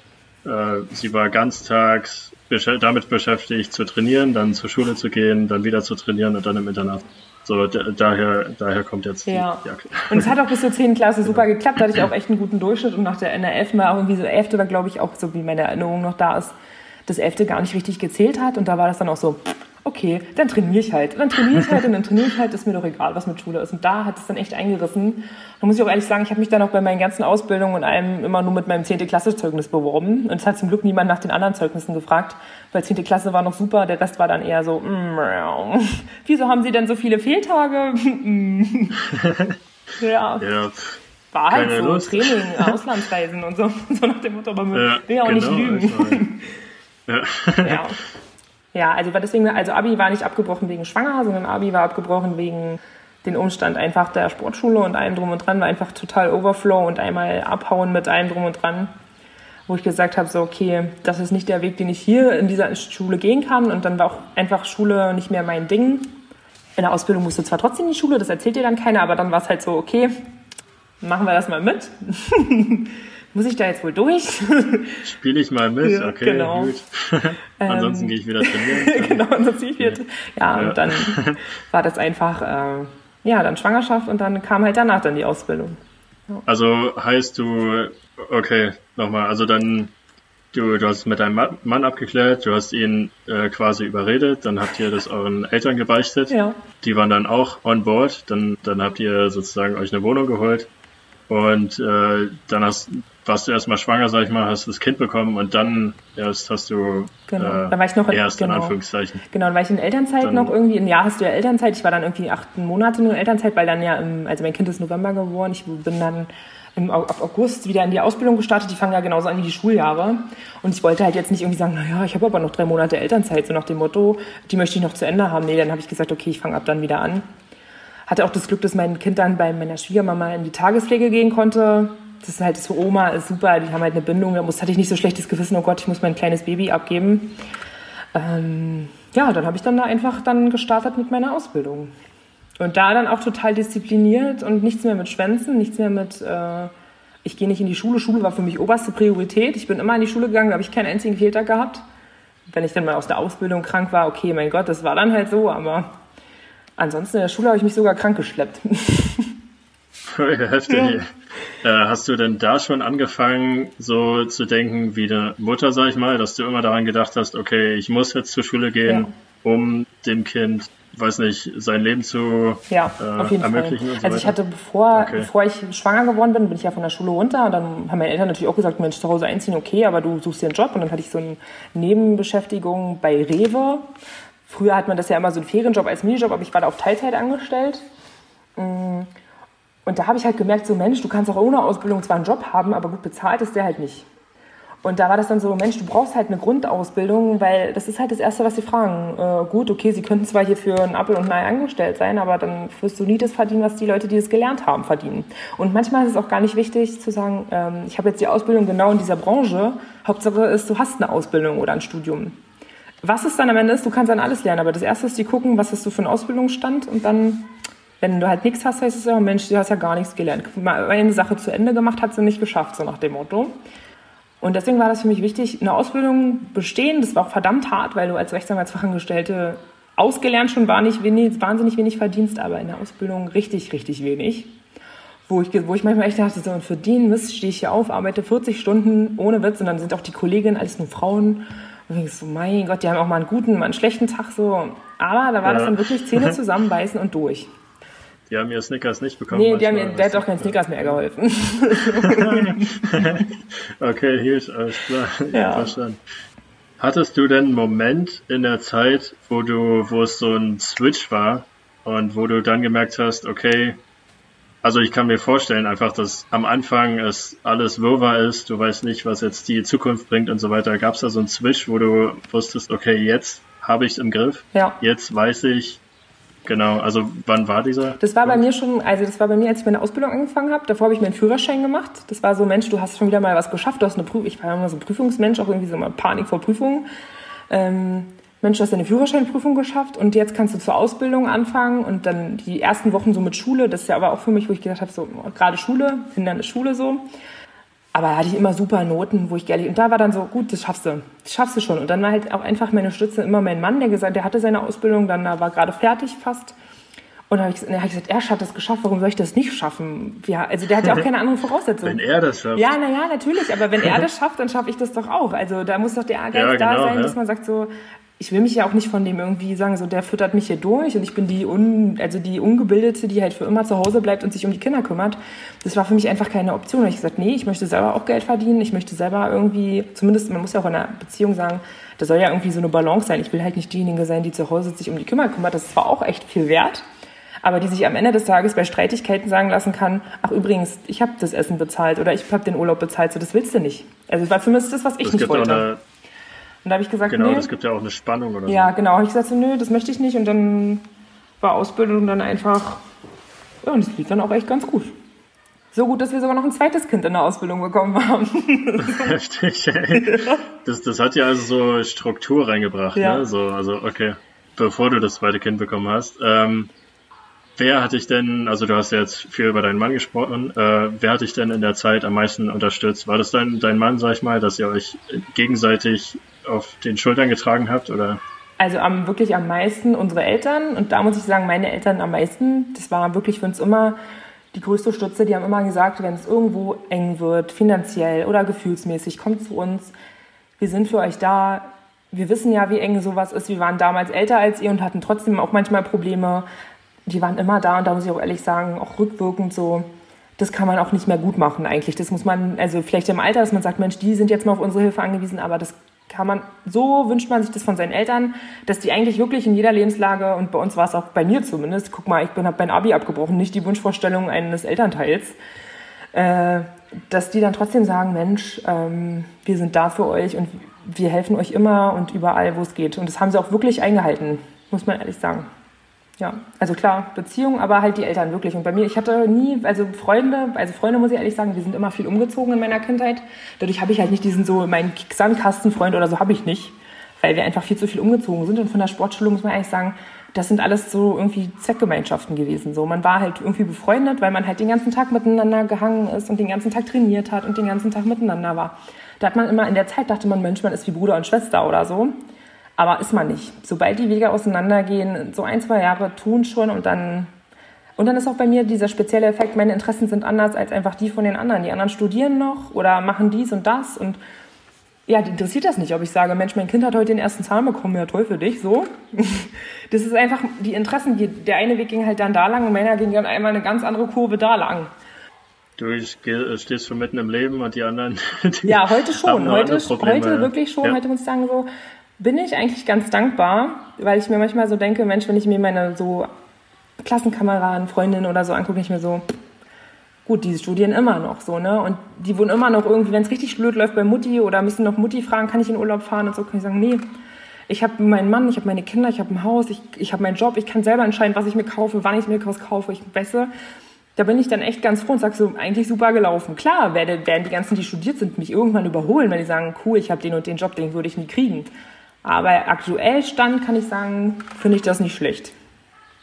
äh, sie war ganztags besch damit beschäftigt zu trainieren, dann zur Schule zu gehen, dann wieder zu trainieren und dann im Internat. So, daher, daher kommt jetzt ja. die Jacke. Und es hat auch bis zur 10. Klasse super [LAUGHS] geklappt, da hatte ich auch echt einen guten Durchschnitt und nach der, in der 11. war auch irgendwie so 11. war, glaube ich, auch so wie meine Erinnerung noch da ist, das Elfte gar nicht richtig gezählt hat. Und da war das dann auch so, okay, dann trainiere ich halt. Und dann trainiere ich halt und dann trainiere ich halt, ist mir doch egal, was mit Schule ist. Und da hat es dann echt eingerissen. Da muss ich auch ehrlich sagen, ich habe mich dann auch bei meinen ganzen Ausbildungen und allem immer nur mit meinem 10. Klasse-Zeugnis beworben. Und es hat zum Glück niemand nach den anderen Zeugnissen gefragt, weil 10. Klasse war noch super, der Rest war dann eher so, mm, [LAUGHS] wieso haben Sie denn so viele Fehltage? [LAUGHS] ja. ja. War halt so, Lust. Training, [LAUGHS] Auslandsreisen und so, so nach dem Motto, aber ja, will ja auch genau, nicht lügen. Ja. ja. Ja, also deswegen, also Abi war nicht abgebrochen wegen Schwanger, sondern Abi war abgebrochen wegen den Umstand einfach der Sportschule und allem drum und dran, war einfach total Overflow und einmal abhauen mit allem drum und dran, wo ich gesagt habe, so okay, das ist nicht der Weg, den ich hier in dieser Schule gehen kann und dann war auch einfach Schule nicht mehr mein Ding. In der Ausbildung musste zwar trotzdem in die Schule, das erzählt dir dann keiner, aber dann war es halt so, okay, machen wir das mal mit. [LAUGHS] muss ich da jetzt wohl durch? [LAUGHS] Spiele ich mal mit, ja, okay, genau. gut. [LAUGHS] ansonsten ähm, gehe ich wieder trainieren. [LAUGHS] genau, ansonsten ich wieder. Ja, ja, und dann war das einfach, äh, ja, dann Schwangerschaft und dann kam halt danach dann die Ausbildung. Ja. Also heißt du, okay, nochmal, also dann, du, du hast mit deinem Mann abgeklärt, du hast ihn äh, quasi überredet, dann habt ihr das euren Eltern gebeichtet. Ja. Die waren dann auch on board, dann, dann habt ihr sozusagen euch eine Wohnung geholt. Und äh, dann hast, warst du erstmal schwanger, sag ich mal, hast das Kind bekommen und dann erst hast du genau. äh, dann war ich noch in, erst genau. in Anführungszeichen. Genau, dann war ich in Elternzeit dann, noch irgendwie. Ein Jahr hast du ja Elternzeit. Ich war dann irgendwie acht Monate nur in Elternzeit, weil dann ja, im, also mein Kind ist November geworden. Ich bin dann im August wieder in die Ausbildung gestartet. Die fangen ja genauso an wie die Schuljahre. Und ich wollte halt jetzt nicht irgendwie sagen, naja, ich habe aber noch drei Monate Elternzeit, so nach dem Motto, die möchte ich noch zu Ende haben. Nee, dann habe ich gesagt, okay, ich fange ab dann wieder an hatte auch das Glück, dass mein Kind dann bei meiner Schwiegermama in die Tagespflege gehen konnte. Das ist halt so, Oma ist super, die haben halt eine Bindung. Da hatte ich nicht so schlechtes Gewissen, oh Gott, ich muss mein kleines Baby abgeben. Ähm, ja, dann habe ich dann da einfach dann gestartet mit meiner Ausbildung. Und da dann auch total diszipliniert und nichts mehr mit Schwänzen, nichts mehr mit, äh, ich gehe nicht in die Schule. Schule war für mich oberste Priorität. Ich bin immer in die Schule gegangen, da habe ich keinen einzigen Fehltag gehabt. Wenn ich dann mal aus der Ausbildung krank war, okay, mein Gott, das war dann halt so, aber Ansonsten in der Schule habe ich mich sogar krank geschleppt. [LAUGHS] Heftig. Ja. Äh, hast du denn da schon angefangen, so zu denken wie eine Mutter, sag ich mal, dass du immer daran gedacht hast, okay, ich muss jetzt zur Schule gehen, ja. um dem Kind, weiß nicht, sein Leben zu ja, äh, ermöglichen? Fall. So also ich hatte, bevor, okay. bevor ich schwanger geworden bin, bin ich ja von der Schule runter und dann haben meine Eltern natürlich auch gesagt, Mensch, zu Hause einziehen, okay, aber du suchst dir einen Job und dann hatte ich so eine Nebenbeschäftigung bei Rewe Früher hat man das ja immer so einen Ferienjob als Minijob, aber ich war da auf Teilzeit angestellt. Mm. Und da habe ich halt gemerkt, so Mensch, du kannst auch ohne Ausbildung zwar einen Job haben, aber gut bezahlt ist der halt nicht. Und da war das dann so, Mensch, du brauchst halt eine Grundausbildung, weil das ist halt das Erste, was sie fragen. Äh, gut, okay, sie könnten zwar hier für einen Apfel und ein Ei angestellt sein, aber dann wirst du nie das verdienen, was die Leute, die das gelernt haben, verdienen. Und manchmal ist es auch gar nicht wichtig zu sagen, ähm, ich habe jetzt die Ausbildung genau in dieser Branche. Hauptsache ist, du hast eine Ausbildung oder ein Studium. Was es dann am Ende ist, du kannst dann alles lernen, aber das Erste ist, die gucken, was hast du für einen Ausbildungsstand und dann, wenn du halt nichts hast, heißt es ja, Mensch, du hast ja gar nichts gelernt. Eine Sache zu Ende gemacht, hat sie nicht geschafft, so nach dem Motto. Und deswegen war das für mich wichtig, eine Ausbildung bestehen, das war auch verdammt hart, weil du als Rechtsanwaltsfachangestellte ausgelernt schon war nicht wenig, wahnsinnig wenig verdienst, aber in der Ausbildung richtig, richtig wenig. Wo ich, wo ich manchmal echt dachte, so, und für den Mist stehe ich hier auf, arbeite 40 Stunden ohne Witz und dann sind auch die Kolleginnen alles nur Frauen und ich so, mein Gott, die haben auch mal einen guten, mal einen schlechten Tag so. Aber da war ja. das dann wirklich Zähne [LAUGHS] zusammenbeißen und durch. Die haben ihr Snickers nicht bekommen. Nee, die haben der hat auch keinen Snickers mehr geholfen. [LAUGHS] okay, hier ist alles klar. [LAUGHS] Ja. Verstanden. Hattest du denn einen Moment in der Zeit, wo du, wo es so ein Switch war und wo du dann gemerkt hast, okay, also ich kann mir vorstellen einfach, dass am Anfang es alles Wirrwarr ist, du weißt nicht, was jetzt die Zukunft bringt und so weiter. Gab es da so einen Switch, wo du wusstest, okay, jetzt habe ich es im Griff, ja. jetzt weiß ich, Genau, also wann war dieser? Das war bei mir schon, also das war bei mir, als ich meine Ausbildung angefangen habe. Davor habe ich meinen Führerschein gemacht. Das war so, Mensch, du hast schon wieder mal was geschafft, du hast eine Prüfung. Ich war immer so ein Prüfungsmensch, auch irgendwie so mal Panik vor Prüfungen. Ähm, Mensch, du hast deine Führerscheinprüfung geschafft und jetzt kannst du zur Ausbildung anfangen und dann die ersten Wochen so mit Schule, das ist ja aber auch für mich, wo ich gedacht habe, so gerade Schule, Hindernis Schule so. Aber da hatte ich immer super Noten, wo ich gerne, und da war dann so, gut, das schaffst du, das schaffst du schon. Und dann war halt auch einfach meine Stütze immer mein Mann, der gesagt, der hatte seine Ausbildung, dann war gerade fertig fast. Und dann habe ich, hab ich gesagt, er hat das geschafft, warum soll ich das nicht schaffen? Ja, also der hat ja auch keine anderen Voraussetzungen. wenn er das schafft. Ja, naja, natürlich, aber wenn er das [LAUGHS] schafft, dann schaffe ich das doch auch. Also da muss doch der Ehrgeiz ja, genau, da sein, ja. dass man sagt so, ich will mich ja auch nicht von dem irgendwie sagen, so der füttert mich hier durch und ich bin die un, also die Ungebildete, die halt für immer zu Hause bleibt und sich um die Kinder kümmert. Das war für mich einfach keine Option. Und ich gesagt, nee, ich möchte selber auch Geld verdienen. Ich möchte selber irgendwie, zumindest, man muss ja auch in einer Beziehung sagen, da soll ja irgendwie so eine Balance sein. Ich will halt nicht diejenige sein, die zu Hause sich um die Kinder kümmert. Das ist zwar auch echt viel wert, aber die sich am Ende des Tages bei Streitigkeiten sagen lassen kann, ach übrigens, ich habe das Essen bezahlt oder ich habe den Urlaub bezahlt, so das willst du nicht. Also das war für mich das, was ich das nicht wollte. Und da habe ich gesagt, genau, nee. das gibt ja auch eine Spannung oder Ja, so. genau. Habe ich gesagt, so, nö, das möchte ich nicht. Und dann war Ausbildung dann einfach, ja, und es lief dann auch echt ganz gut. So gut, dass wir sogar noch ein zweites Kind in der Ausbildung bekommen haben. [LAUGHS] Heftig, ey. Das, das hat ja also so Struktur reingebracht, ja. ne? So, also, okay, bevor du das zweite Kind bekommen hast. Ähm, wer hat dich denn, also du hast ja jetzt viel über deinen Mann gesprochen, äh, wer hat dich denn in der Zeit am meisten unterstützt? War das dein, dein Mann, sag ich mal, dass ihr euch gegenseitig auf den Schultern getragen habt oder? Also am, wirklich am meisten unsere Eltern und da muss ich sagen, meine Eltern am meisten. Das war wirklich für uns immer die größte Stütze. Die haben immer gesagt, wenn es irgendwo eng wird, finanziell oder gefühlsmäßig, kommt zu uns. Wir sind für euch da. Wir wissen ja, wie eng sowas ist. Wir waren damals älter als ihr und hatten trotzdem auch manchmal Probleme. Die waren immer da und da muss ich auch ehrlich sagen, auch rückwirkend so, das kann man auch nicht mehr gut machen eigentlich. Das muss man, also vielleicht im Alter, dass man sagt, Mensch, die sind jetzt mal auf unsere Hilfe angewiesen, aber das kann man, so wünscht man sich das von seinen Eltern, dass die eigentlich wirklich in jeder Lebenslage, und bei uns war es auch bei mir zumindest, guck mal, ich habe mein Abi abgebrochen, nicht die Wunschvorstellung eines Elternteils, äh, dass die dann trotzdem sagen, Mensch, ähm, wir sind da für euch und wir helfen euch immer und überall, wo es geht. Und das haben sie auch wirklich eingehalten, muss man ehrlich sagen. Ja, also klar, Beziehung, aber halt die Eltern wirklich. Und bei mir, ich hatte nie, also Freunde, also Freunde muss ich ehrlich sagen, wir sind immer viel umgezogen in meiner Kindheit. Dadurch habe ich halt nicht diesen so, meinen Sandkastenfreund oder so habe ich nicht, weil wir einfach viel zu viel umgezogen sind. Und von der Sportschule muss man eigentlich sagen, das sind alles so irgendwie Zweckgemeinschaften gewesen. So, man war halt irgendwie befreundet, weil man halt den ganzen Tag miteinander gehangen ist und den ganzen Tag trainiert hat und den ganzen Tag miteinander war. Da hat man immer in der Zeit dachte man, Mensch, man ist wie Bruder und Schwester oder so. Aber ist man nicht. Sobald die Wege auseinandergehen, so ein, zwei Jahre tun schon und dann und dann ist auch bei mir dieser spezielle Effekt, meine Interessen sind anders als einfach die von den anderen. Die anderen studieren noch oder machen dies und das und ja, die interessiert das nicht, ob ich sage, Mensch, mein Kind hat heute den ersten Zahn bekommen, ja toll für dich, so. [LAUGHS] Das ist einfach die Interessen, die, der eine Weg ging halt dann da lang und meiner ging dann einmal eine ganz andere Kurve da lang. Du stehst schon mitten im Leben und die anderen. [LAUGHS] Die ja, heute schon. Heute, heute wirklich schon. Ja. Heute muss ich sagen, so, bin ich eigentlich ganz dankbar, weil ich mir manchmal so denke, Mensch, wenn ich mir meine so Klassenkameraden, Freundinnen oder so angucke, ich mir so, gut, die studieren immer noch so, ne? Und die wohnen immer noch irgendwie, wenn es richtig blöd läuft bei Mutti oder müssen noch Mutti fragen, kann ich in Urlaub fahren und so, kann ich sagen, nee. Ich habe meinen Mann, ich habe meine Kinder, ich habe ein Haus, ich, ich habe meinen Job, ich kann selber entscheiden, was ich mir kaufe, wann ich mir was kaufe, ich weiße. Da bin ich dann echt ganz froh und sage so, eigentlich super gelaufen. Klar, werden, werden die ganzen, die studiert sind, mich irgendwann überholen, wenn die sagen, cool, ich habe den und den Job, den würde ich nie kriegen. Aber aktuell Stand kann ich sagen, finde ich das nicht schlecht.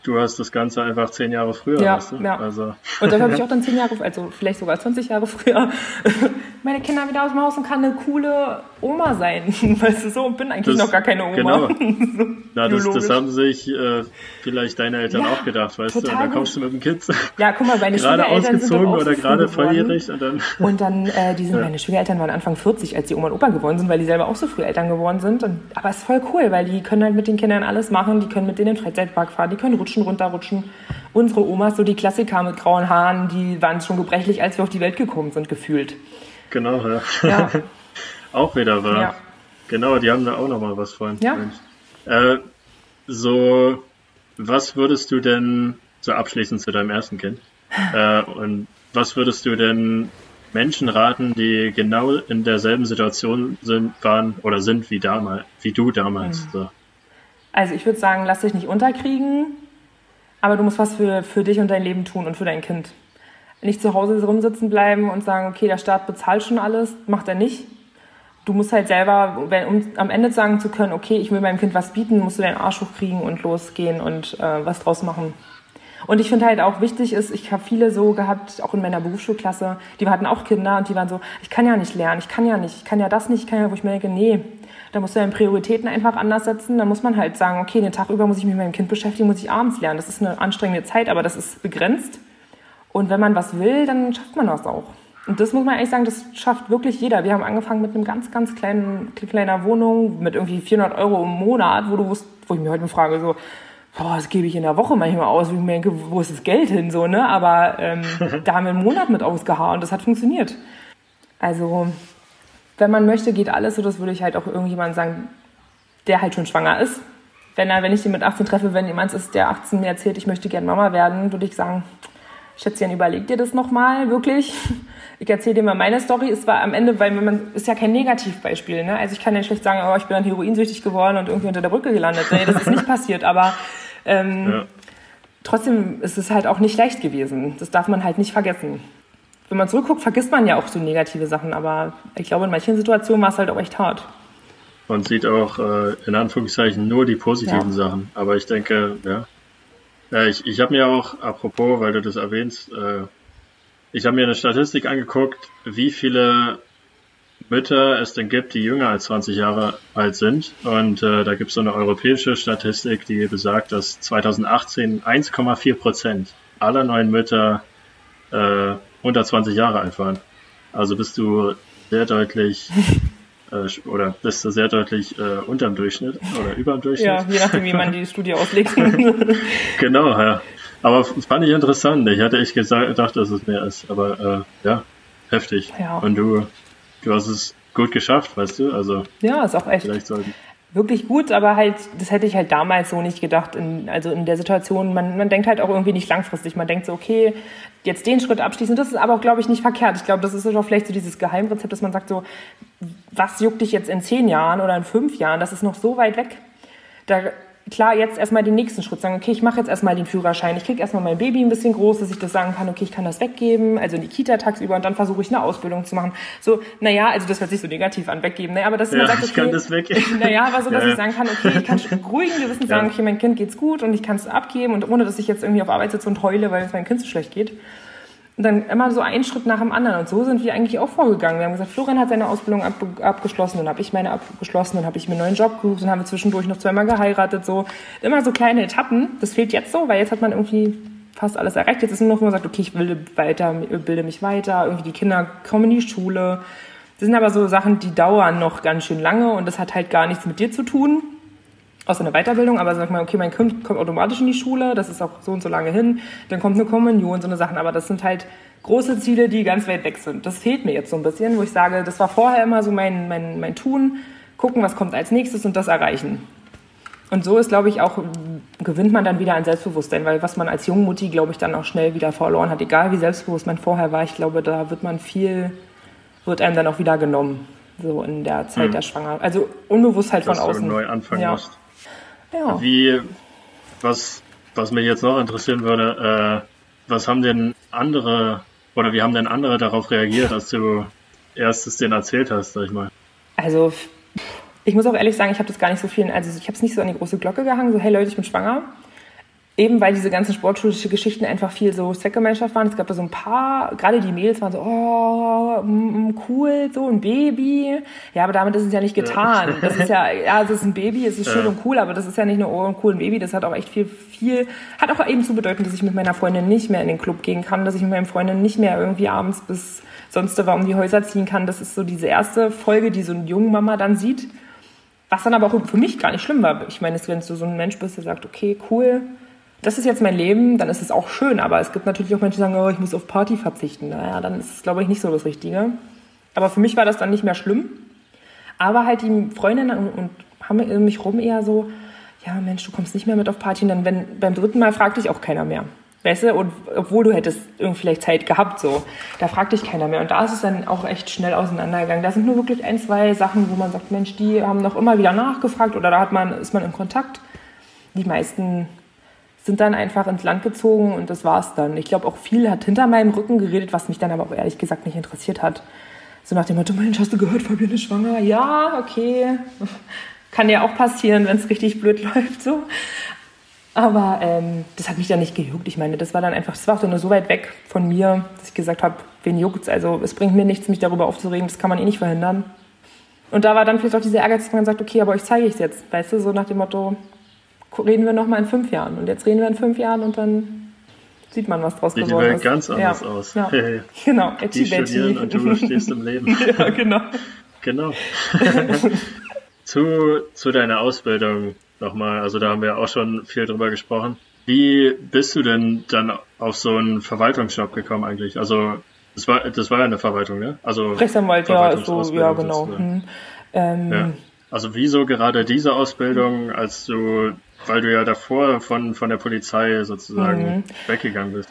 Du hast das Ganze einfach zehn Jahre früher. Ja, weißt du? ja. Also. Und dann habe ich [LAUGHS] auch dann zehn Jahre, also vielleicht sogar 20 Jahre früher, [LAUGHS] meine Kinder wieder aus dem Haus und kann eine coole Oma sein. [LAUGHS] Weißt du, so und bin eigentlich das, noch gar keine Oma. Genau. so Na, das, das, haben sich äh, vielleicht deine Eltern ja, auch gedacht, weißt du? Und dann kommst du mit dem Kind. Ja, guck mal, meine gerade ausgezogen oder gerade volljährig und dann. Und dann, äh, die sind, ja. meine Schwiegereltern waren Anfang 40, als die Oma und Opa geworden sind, weil die selber auch so früh Eltern geworden sind. Und, aber es ist voll cool, weil die können halt mit den Kindern alles machen, die können mit denen in den Freizeitpark fahren, die können rutschen, runterrutschen. Unsere Omas, so die Klassiker mit grauen Haaren, die waren schon gebrechlich, als wir auf die Welt gekommen sind, gefühlt. Genau, ja. ja. [LAUGHS] auch wieder wahr. Ja. Genau, die haben da auch nochmal was von. Ja. Äh, so, was würdest du denn, so abschließend zu deinem ersten Kind, äh, und was würdest du denn Menschen raten, die genau in derselben Situation sind, waren oder sind wie damals, wie du damals? Mhm. So. Also ich würde sagen, lass dich nicht unterkriegen, aber du musst was für, für dich und dein Leben tun und für dein Kind. Nicht zu Hause rumsitzen bleiben und sagen, okay, der Staat bezahlt schon alles, macht er nicht. Du musst halt selber, wenn, um am Ende sagen zu können, okay, ich will meinem Kind was bieten, musst du deinen Arsch hochkriegen und losgehen und äh, was draus machen. Und ich finde halt auch wichtig ist, ich habe viele so gehabt, auch in meiner Berufsschulklasse, die hatten auch Kinder und die waren so, ich kann ja nicht lernen, ich kann ja nicht, ich kann ja das nicht, ich kann ja, wo ich mir denke, nee, da musst du deine Prioritäten einfach anders setzen. Da muss man halt sagen, okay, den Tag über muss ich mich mit meinem Kind beschäftigen, muss ich abends lernen. Das ist eine anstrengende Zeit, aber das ist begrenzt. Und wenn man was will, dann schafft man das auch. Und das muss man eigentlich sagen, das schafft wirklich jeder. Wir haben angefangen mit einem ganz, ganz kleinen, kleiner Wohnung mit irgendwie 400 Euro im Monat, wo du, wo ich mir heute frage, so, boah, das gebe ich in der Woche manchmal aus, wo ich mir denke, wo ist das Geld hin, so, ne? Aber ähm, [LAUGHS] da haben wir einen Monat mit ausgehauen und das hat funktioniert. Also, wenn man möchte, geht alles so, das würde ich halt auch irgendjemand sagen, der halt schon schwanger ist. Wenn, er, wenn ich den mit 18 treffe, wenn jemand ist, der 18 mir erzählt, ich möchte gerne Mama werden, würde ich sagen, Schätzchen, überleg dir das nochmal, wirklich. [LAUGHS] Ich erzähle dir mal meine Story. Es war am Ende, weil man ist ja kein Negativbeispiel. Ne? Also ich kann ja schlecht sagen, oh, ich bin dann heroinsüchtig geworden und irgendwie unter der Brücke gelandet. Nee, das ist nicht [LAUGHS] passiert. Aber ähm, ja. trotzdem ist es halt auch nicht leicht gewesen. Das darf man halt nicht vergessen. Wenn man zurückguckt, vergisst man ja auch so negative Sachen. Aber ich glaube, in manchen Situationen war es halt auch echt hart. Man sieht auch äh, in Anführungszeichen nur die positiven ja. Sachen. Aber ich denke, ja. ja ich ich habe mir auch, apropos, weil du das erwähnst, äh, ich habe mir eine Statistik angeguckt, wie viele Mütter es denn gibt, die jünger als 20 Jahre alt sind. Und äh, da gibt es so eine europäische Statistik, die besagt, dass 2018 1,4 Prozent aller neuen Mütter äh, unter 20 Jahre alt waren. Also bist du sehr deutlich [LAUGHS] äh, oder bist du sehr deutlich äh, unterm Durchschnitt oder überm Durchschnitt. Ja, je nachdem, wie man die [LAUGHS] Studie auslegt. [LAUGHS] genau, ja. Aber fand ich interessant. Ich hatte echt gedacht, dass es mehr ist. Aber äh, ja, heftig. Ja. Und du, du hast es gut geschafft, weißt du? Also ja, ist auch echt. Wirklich gut, aber halt, das hätte ich halt damals so nicht gedacht. In, also in der Situation, man, man denkt halt auch irgendwie nicht langfristig. Man denkt so, okay, jetzt den Schritt abschließen. Das ist aber auch, glaube ich, nicht verkehrt. Ich glaube, das ist auch vielleicht so dieses Geheimrezept, dass man sagt so, was juckt dich jetzt in zehn Jahren oder in fünf Jahren? Das ist noch so weit weg. Da klar jetzt erstmal den nächsten Schritt sagen, okay, ich mache jetzt erstmal den Führerschein, ich kriege erstmal mein Baby ein bisschen groß, dass ich das sagen kann, okay, ich kann das weggeben, also in die Kita tagsüber und dann versuche ich eine Ausbildung zu machen. So, naja, also das hört sich so negativ an, weggeben, ne? aber dass ja, man sagt, okay, ich kann das weggeben. [LAUGHS] Naja, aber so, dass ja. ich sagen kann, okay, ich kann [LAUGHS] ruhigen Gewissen sagen, okay, mein Kind geht's gut und ich kann es abgeben und ohne, dass ich jetzt irgendwie auf Arbeit sitze und heule, weil es meinem Kind so schlecht geht. Und dann immer so einen Schritt nach dem anderen. Und so sind wir eigentlich auch vorgegangen. Wir haben gesagt, Florian hat seine Ausbildung ab, abgeschlossen, dann habe ich meine abgeschlossen, dann habe ich mir einen neuen Job gesucht, dann haben wir zwischendurch noch zweimal geheiratet. So immer so kleine Etappen. Das fehlt jetzt so, weil jetzt hat man irgendwie fast alles erreicht. Jetzt ist nur noch, wo man sagt, okay, ich bilde, weiter, bilde mich weiter, irgendwie die Kinder kommen in die Schule. Das sind aber so Sachen, die dauern noch ganz schön lange und das hat halt gar nichts mit dir zu tun außer eine Weiterbildung, aber sag mal, okay, mein Kind kommt automatisch in die Schule, das ist auch so und so lange hin, dann kommt eine Kommunion, so eine Sachen, aber das sind halt große Ziele, die ganz weit weg sind. Das fehlt mir jetzt so ein bisschen, wo ich sage, das war vorher immer so mein, mein, mein Tun, gucken, was kommt als nächstes und das erreichen. Und so ist, glaube ich, auch, gewinnt man dann wieder an Selbstbewusstsein, weil was man als Jungmutti, glaube ich, dann auch schnell wieder verloren hat, egal wie selbstbewusst man vorher war, ich glaube, da wird man viel, wird einem dann auch wieder genommen, so in der Zeit hm. der Schwangerschaft. Also Unbewusstheit Dass von außen. Du neu anfangen ja. musst. Ja. Wie, was, was mich jetzt noch interessieren würde, äh, was haben denn andere, oder wie haben denn andere darauf reagiert, als du erstes den erzählt hast, sag ich mal? Also, ich muss auch ehrlich sagen, ich habe das gar nicht so viel, also ich habe es nicht so an die große Glocke gehangen, so hey Leute, ich bin schwanger eben weil diese ganzen sportschulischen Geschichten einfach viel so Zweckgemeinschaft waren. Es gab da so ein paar, gerade die Mädels waren so, oh, mm, cool, so ein Baby. Ja, aber damit ist es ja nicht getan. Das ist ja, ja, es ist ein Baby, es ist schön ja. und cool, aber das ist ja nicht nur oh, ein cool ein Baby, das hat auch echt viel, viel, hat auch eben zu bedeuten, dass ich mit meiner Freundin nicht mehr in den Club gehen kann, dass ich mit meinen Freundinnen nicht mehr irgendwie abends bis sonst war um die Häuser ziehen kann. Das ist so diese erste Folge, die so eine junge Mama dann sieht. Was dann aber auch für mich gar nicht schlimm war. Ich meine, wenn du so ein Mensch bist, der sagt, okay, cool, das ist jetzt mein Leben, dann ist es auch schön. Aber es gibt natürlich auch Menschen, die sagen, oh, ich muss auf Party verzichten. Naja, dann ist es, glaube ich, nicht so das Richtige. Aber für mich war das dann nicht mehr schlimm. Aber halt die Freundinnen und, und haben um mich rum eher so, ja Mensch, du kommst nicht mehr mit auf Party. Und dann wenn, beim dritten Mal fragt dich auch keiner mehr. Weißt du, und obwohl du hättest irgendwie vielleicht Zeit gehabt, so, da fragt dich keiner mehr. Und da ist es dann auch echt schnell auseinandergegangen. Da sind nur wirklich ein, zwei Sachen, wo man sagt, Mensch, die haben noch immer wieder nachgefragt oder da hat man, ist man in Kontakt. Die meisten sind dann einfach ins Land gezogen und das war's dann. Ich glaube, auch viel hat hinter meinem Rücken geredet, was mich dann aber auch ehrlich gesagt nicht interessiert hat. So nach dem Motto, Mensch, hast du gehört, Fabienne ist schwanger? Ja, okay. [LAUGHS] Kann ja auch passieren, wenn es richtig blöd [LAUGHS] läuft. So. Aber ähm, das hat mich dann nicht gejuckt. Ich meine, das war dann einfach, das war auch nur so weit weg von mir, dass ich gesagt habe, wen juckt's? Also es bringt mir nichts, mich darüber aufzuregen, das kann man eh nicht verhindern. Und da war dann vielleicht auch dieser Ehrgeiz, dass man sagt, okay, aber euch zeige ich es jetzt. Weißt du, so nach dem Motto, reden wir noch mal in fünf Jahren. Und jetzt reden wir in fünf Jahren und dann sieht man, was draus Sieht geworden die Welt ist. ganz anders ja. aus. Ja. [LAUGHS] Hey, Genau, die studieren und du stehst im Leben. [LAUGHS] ja, genau. Genau. [LAUGHS] zu, zu deiner Ausbildung nochmal, also da haben wir auch schon viel drüber gesprochen. Wie bist du denn dann auf so einen Verwaltungsjob gekommen eigentlich? Also das war das war ja eine Verwaltung, ne? Also Rechtsanwalt, ja, ist so, ja genau. Hm. Ähm, ja. Also wieso gerade diese Ausbildung, als du, weil du ja davor von, von der Polizei sozusagen mhm. weggegangen bist?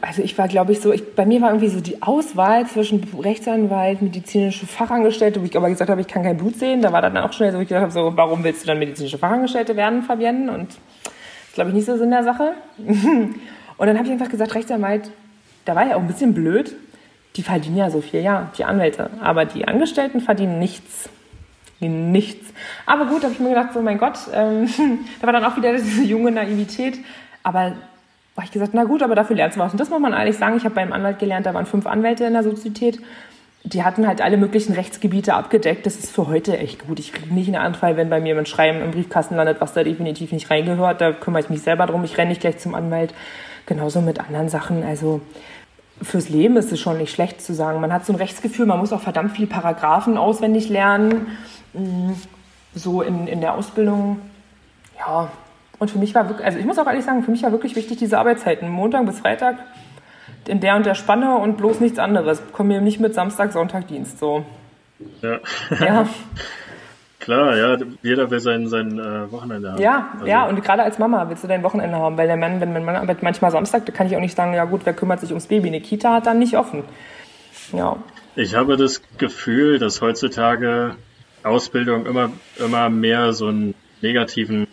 Also ich war, glaube ich, so, ich, bei mir war irgendwie so die Auswahl zwischen Rechtsanwalt, medizinische Fachangestellte, wo ich aber gesagt habe, ich kann kein Blut sehen. Da war dann auch schnell so, ich gedacht habe, so, warum willst du dann medizinische Fachangestellte werden, Fabienne? Und das glaube ich nicht so Sinn der Sache. [LAUGHS] Und dann habe ich einfach gesagt, Rechtsanwalt, da war ja auch ein bisschen blöd. Die verdienen ja so viel, ja, die Anwälte. Aber die Angestellten verdienen nichts nichts. Aber gut, habe ich mir gedacht, so mein Gott, ähm, [LAUGHS] da war dann auch wieder diese junge Naivität. Aber habe ich gesagt, na gut, aber dafür lernst du was. Und das muss man ehrlich sagen. Ich habe beim Anwalt gelernt, da waren fünf Anwälte in der Sozietät. Die hatten halt alle möglichen Rechtsgebiete abgedeckt. Das ist für heute echt gut. Ich kriege nicht einen Anfall, wenn bei mir ein Schreiben im Briefkasten landet, was da definitiv nicht reingehört. Da kümmere ich mich selber drum. Ich renne nicht gleich zum Anwalt. Genauso mit anderen Sachen. Also fürs Leben ist es schon nicht schlecht zu sagen. Man hat so ein Rechtsgefühl, man muss auch verdammt viele Paragraphen auswendig lernen. So in, in der Ausbildung, ja. Und für mich war wirklich, also ich muss auch ehrlich sagen, für mich war wirklich wichtig diese Arbeitszeiten. Montag bis Freitag in der und der Spanne und bloß nichts anderes. Komm mir nicht mit Samstag, Sonntag, Dienst, so. Ja. ja. [LAUGHS] Klar, ja, jeder will sein, sein äh, Wochenende haben. Ja, also. ja, und gerade als Mama willst du dein Wochenende haben, weil der Mann, wenn mein Mann arbeitet manchmal Samstag, da kann ich auch nicht sagen, ja gut, wer kümmert sich ums Baby? Eine Kita hat dann nicht offen. Ja. Ich habe das Gefühl, dass heutzutage Ausbildung immer, immer mehr so einen negativen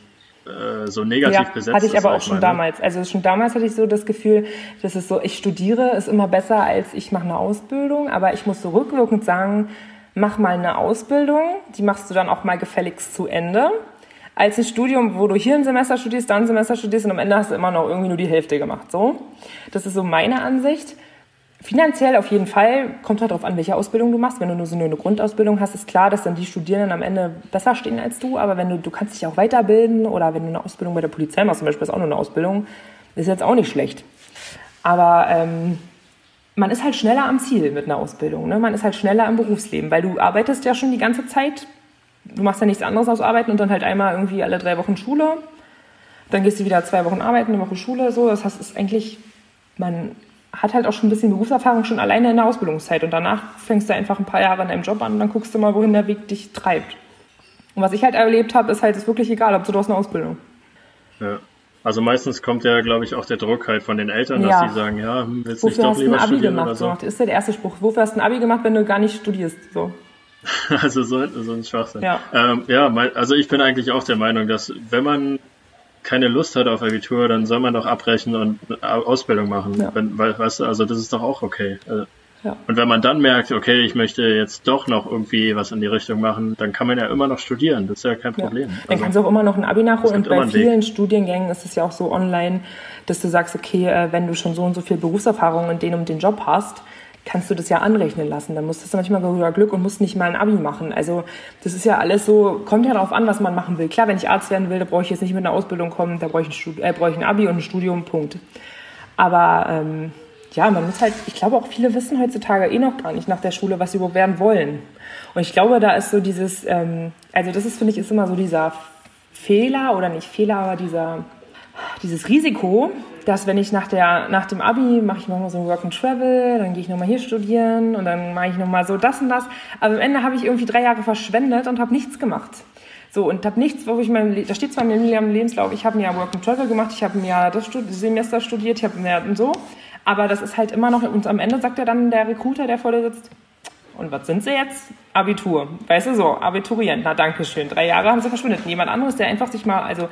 äh, so negativ ja, besetzt hatte ich aber auch schon mal, ne? damals. Also schon damals hatte ich so das Gefühl, dass es so, ich studiere, ist immer besser als ich mache eine Ausbildung, aber ich muss so rückwirkend sagen, mach mal eine Ausbildung, die machst du dann auch mal gefälligst zu Ende, als ein Studium, wo du hier ein Semester studierst, dann ein Semester studierst und am Ende hast du immer noch irgendwie nur die Hälfte gemacht. So, das ist so meine Ansicht. Finanziell auf jeden Fall, kommt halt darauf an, welche Ausbildung du machst. Wenn du nur so eine Grundausbildung hast, ist klar, dass dann die Studierenden am Ende besser stehen als du. Aber wenn du, du kannst dich auch weiterbilden oder wenn du eine Ausbildung bei der Polizei machst, zum Beispiel ist auch nur eine Ausbildung, ist jetzt auch nicht schlecht. Aber ähm, man ist halt schneller am Ziel mit einer Ausbildung. Ne? Man ist halt schneller im Berufsleben, weil du arbeitest ja schon die ganze Zeit. Du machst ja nichts anderes als arbeiten und dann halt einmal irgendwie alle drei Wochen Schule. Dann gehst du wieder zwei Wochen arbeiten, eine Woche Schule, so. Das heißt, es ist eigentlich, man hat halt auch schon ein bisschen Berufserfahrung schon alleine in der Ausbildungszeit und danach fängst du einfach ein paar Jahre in einem Job an und dann guckst du mal, wohin der Weg dich treibt. Und was ich halt erlebt habe, ist halt, ist wirklich egal, ob du hast eine Ausbildung. Ja. Also meistens kommt ja, glaube ich, auch der Druck halt von den Eltern, dass ja. die sagen, ja, hm, willst du nicht doch lieber studieren gemacht, oder so. Das ist der erste Spruch. Wofür hast du ein Abi gemacht, wenn du gar nicht studierst? So. [LAUGHS] also so, so ein Schwachsinn. Ja, ähm, ja mein, also ich bin eigentlich auch der Meinung, dass wenn man keine Lust hat auf Abitur, dann soll man doch abbrechen und Ausbildung machen. Ja. Wenn, weil, weißt du, also das ist doch auch okay. Also, ja. Und wenn man dann merkt, okay, ich möchte jetzt doch noch irgendwie was in die Richtung machen, dann kann man ja immer noch studieren. Das ist ja kein Problem. Ja. Dann also, kannst du auch immer noch ein Abi nachholen. Und bei vielen Studiengängen ist es ja auch so online, dass du sagst, okay, äh, wenn du schon so und so viel Berufserfahrung in den und den Job hast, kannst du das ja anrechnen lassen. Dann musst du manchmal sogar Glück und musst nicht mal ein Abi machen. Also das ist ja alles so, kommt ja darauf an, was man machen will. Klar, wenn ich Arzt werden will, da brauche ich jetzt nicht mit einer Ausbildung kommen, da brauche ich ein, Studi äh, brauche ich ein Abi und ein Studium, Punkt. Aber ähm, ja, man muss halt, ich glaube auch viele wissen heutzutage eh noch gar nicht nach der Schule, was sie überhaupt werden wollen. Und ich glaube, da ist so dieses, ähm, also das ist, finde ich, ist immer so dieser Fehler oder nicht Fehler, aber dieser, dieses Risiko, dass wenn ich nach, der, nach dem Abi mache ich nochmal so Work and Travel, dann gehe ich nochmal hier studieren und dann mache ich nochmal so das und das. Aber am Ende habe ich irgendwie drei Jahre verschwendet und habe nichts gemacht. So, und habe nichts, wo ich mein, da steht zwar in meinem Lebenslauf, ich habe ein Jahr Work and Travel gemacht, ich habe ein Jahr das Semester studiert, ich habe ein und so. Aber das ist halt immer noch, und am Ende sagt ja dann der Recruiter, der vor dir sitzt, und was sind sie jetzt? Abitur. Weißt du so, Abiturient. Na, danke schön. Drei Jahre haben sie verschwindet. Jemand anderes, der einfach sich mal, also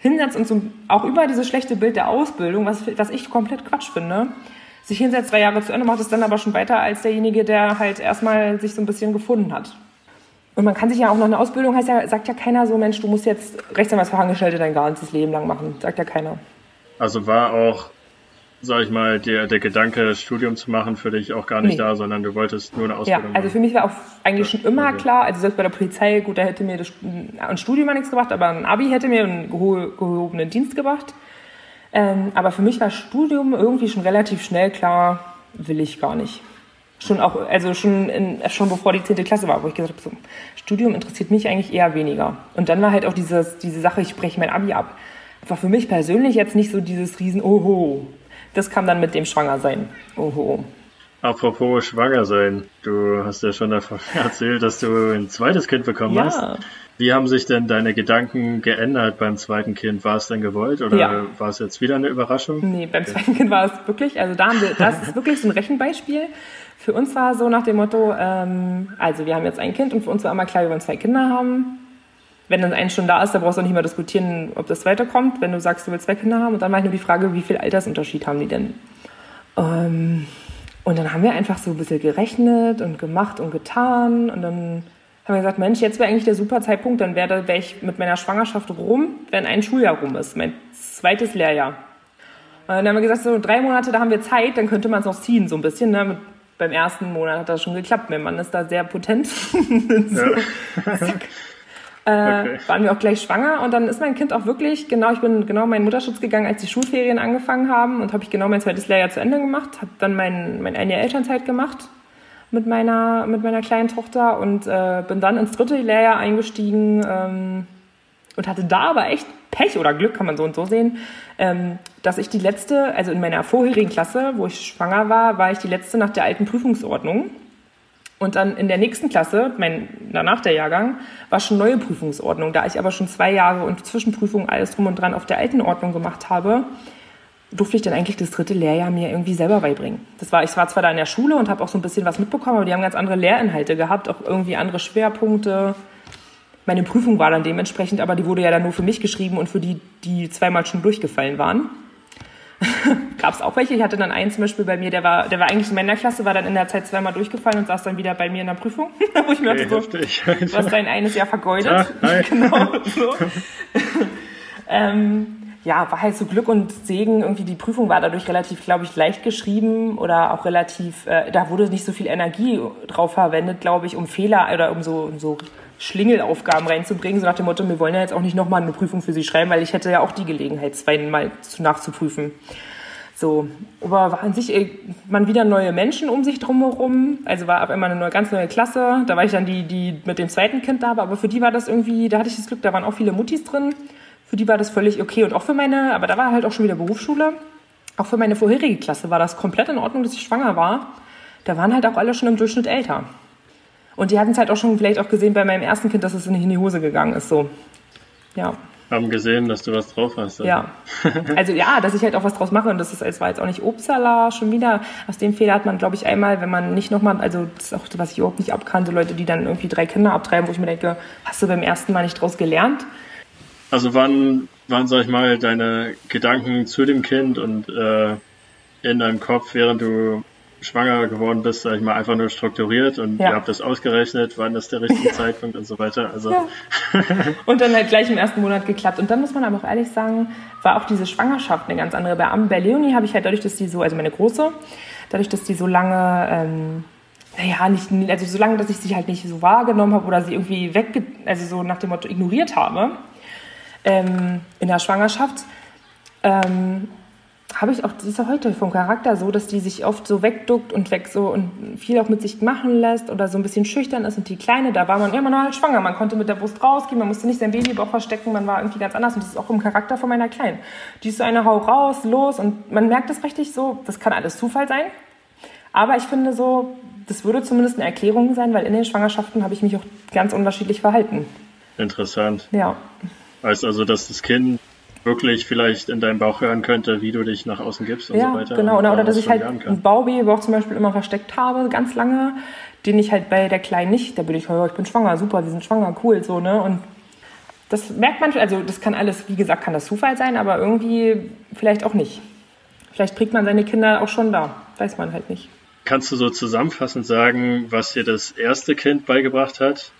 hinsetzt und zum, auch über dieses schlechte Bild der Ausbildung, was, was ich komplett Quatsch finde, sich hinsetzt, drei Jahre zu Ende, macht es dann aber schon weiter als derjenige, der halt erstmal sich so ein bisschen gefunden hat. Und man kann sich ja auch noch eine Ausbildung, heißt ja, sagt ja keiner so, Mensch, du musst jetzt Rechtsanwaltsfachangestellte dein ganzes Leben lang machen. Sagt ja keiner. Also war auch sag ich mal, der, der Gedanke, Studium zu machen, für dich auch gar nicht nee. da, sondern du wolltest nur eine Ausbildung Ja, also für mich war auch eigentlich schon immer klar, also selbst bei der Polizei, gut, da hätte mir das, ein Studium mal nichts gebracht, aber ein Abi hätte mir einen gehobenen Dienst gebracht. Ähm, aber für mich war Studium irgendwie schon relativ schnell klar, will ich gar nicht. Schon auch, also schon, in, schon bevor die 10. Klasse war, wo ich gesagt habe, so, Studium interessiert mich eigentlich eher weniger. Und dann war halt auch dieses, diese Sache, ich spreche mein Abi ab. War für mich persönlich jetzt nicht so dieses riesen Oho. Das kam dann mit dem Schwangersein. Oho. Apropos schwanger sein, du hast ja schon davon [LAUGHS] erzählt, dass du ein zweites Kind bekommen ja. hast. Wie haben sich denn deine Gedanken geändert beim zweiten Kind? War es denn gewollt oder ja. war es jetzt wieder eine Überraschung? Nee, beim zweiten Kind war es wirklich, also da haben wir, das ist wirklich so ein Rechenbeispiel. Für uns war so nach dem Motto, ähm, also wir haben jetzt ein Kind und für uns war immer klar, wir wollen zwei Kinder haben. Wenn dann eins schon da ist, dann brauchst du auch nicht mehr diskutieren, ob das weiterkommt, wenn du sagst, du willst zwei Kinder haben. Und dann war nur die Frage, wie viel Altersunterschied haben die denn? Ähm, und dann haben wir einfach so ein bisschen gerechnet und gemacht und getan und dann haben wir gesagt, Mensch, jetzt wäre eigentlich der super Zeitpunkt, dann wäre wär ich mit meiner Schwangerschaft rum, wenn ein Schuljahr rum ist, mein zweites Lehrjahr. Und dann haben wir gesagt, so drei Monate, da haben wir Zeit, dann könnte man es noch ziehen, so ein bisschen. Ne? beim ersten Monat hat das schon geklappt. Mein Mann ist da sehr potent. [LAUGHS] so, äh, okay. waren wir auch gleich schwanger und dann ist mein Kind auch wirklich, genau, ich bin genau in meinen Mutterschutz gegangen, als die Schulferien angefangen haben und habe ich genau mein zweites Lehrjahr zu Ende gemacht, habe dann mein, mein ein Jahr Elternzeit gemacht mit meiner, mit meiner kleinen Tochter und äh, bin dann ins dritte Lehrjahr eingestiegen ähm, und hatte da aber echt Pech oder Glück, kann man so und so sehen, ähm, dass ich die letzte, also in meiner vorherigen Klasse, wo ich schwanger war, war ich die letzte nach der alten Prüfungsordnung. Und dann in der nächsten Klasse, mein, danach der Jahrgang, war schon neue Prüfungsordnung. Da ich aber schon zwei Jahre und Zwischenprüfungen alles drum und dran auf der alten Ordnung gemacht habe, durfte ich dann eigentlich das dritte Lehrjahr mir irgendwie selber beibringen. Das war, ich war zwar da in der Schule und habe auch so ein bisschen was mitbekommen, aber die haben ganz andere Lehrinhalte gehabt, auch irgendwie andere Schwerpunkte. Meine Prüfung war dann dementsprechend, aber die wurde ja dann nur für mich geschrieben und für die, die zweimal schon durchgefallen waren. [LAUGHS] Gab es auch welche. Ich hatte dann einen zum Beispiel bei mir, der war, der war eigentlich in meiner Klasse, war dann in der Zeit zweimal durchgefallen und saß dann wieder bei mir in der Prüfung. [LAUGHS] Wo ich mir okay, dachte, so, du hast dein eines Jahr vergeudet. Ja, [LAUGHS] genau, so. ähm, ja, war halt so Glück und Segen. Irgendwie die Prüfung war dadurch relativ, glaube ich, leicht geschrieben oder auch relativ, äh, da wurde nicht so viel Energie drauf verwendet, glaube ich, um Fehler oder um so, um so Schlingelaufgaben reinzubringen, so nach dem Motto, wir wollen ja jetzt auch nicht nochmal eine Prüfung für Sie schreiben, weil ich hätte ja auch die Gelegenheit, zweimal nachzuprüfen. So, aber war an sich äh, man wieder neue Menschen um sich drumherum. Also war auf einmal eine neue, ganz neue Klasse. Da war ich dann die, die mit dem zweiten Kind da. Aber für die war das irgendwie, da hatte ich das Glück, da waren auch viele Muttis drin. Für die war das völlig okay. Und auch für meine, aber da war halt auch schon wieder Berufsschule. Auch für meine vorherige Klasse war das komplett in Ordnung, dass ich schwanger war. Da waren halt auch alle schon im Durchschnitt älter. Und die hatten es halt auch schon vielleicht auch gesehen bei meinem ersten Kind, dass es nicht in die Hose gegangen ist. So, ja. Haben gesehen, dass du was drauf hast. Also. Ja. [LAUGHS] Also ja, dass ich halt auch was draus mache und das ist, es war jetzt auch nicht Obstsalat schon wieder. Aus dem Fehler hat man, glaube ich, einmal, wenn man nicht nochmal, also das ist auch was ich überhaupt nicht abkannte, Leute, die dann irgendwie drei Kinder abtreiben, wo ich mir denke, hast du beim ersten Mal nicht draus gelernt? Also wann waren, sag ich mal, deine Gedanken zu dem Kind und äh, in deinem Kopf, während du schwanger geworden bist, sag ich mal, einfach nur strukturiert und ja. ihr habt das ausgerechnet, wann ist der richtige Zeitpunkt und so weiter. Also ja. [LAUGHS] und dann halt gleich im ersten Monat geklappt. Und dann muss man aber auch ehrlich sagen, war auch diese Schwangerschaft eine ganz andere. Bei, bei Leonie habe ich halt dadurch, dass die so, also meine große, dadurch, dass die so lange, ähm, naja, nicht, also so lange, dass ich sie halt nicht so wahrgenommen habe oder sie irgendwie weg, also so nach dem Motto ignoriert habe, ähm, in der Schwangerschaft, ähm, habe ich auch, die ist ja heute vom Charakter so, dass die sich oft so wegduckt und weg so und viel auch mit sich machen lässt oder so ein bisschen schüchtern ist. Und die Kleine, da war man immer noch halt schwanger. Man konnte mit der Brust rausgehen, man musste nicht sein Babybauch verstecken, man war irgendwie ganz anders. Und das ist auch im Charakter von meiner Kleinen. Die ist so eine Hau raus, los und man merkt das richtig so, das kann alles Zufall sein. Aber ich finde so, das würde zumindest eine Erklärung sein, weil in den Schwangerschaften habe ich mich auch ganz unterschiedlich verhalten. Interessant. Ja. Heißt also, dass das Kind wirklich vielleicht in deinem Bauch hören könnte, wie du dich nach außen gibst und ja, so weiter. Genau, oder, oder dass ich halt einen Baubauch zum Beispiel immer versteckt habe, ganz lange, den ich halt bei der Kleinen nicht, da bin ich, oh, ich bin schwanger, super, wir sind schwanger, cool, so, ne? Und das merkt man, also das kann alles, wie gesagt, kann das Zufall sein, aber irgendwie vielleicht auch nicht. Vielleicht kriegt man seine Kinder auch schon da, weiß man halt nicht. Kannst du so zusammenfassend sagen, was dir das erste Kind beigebracht hat?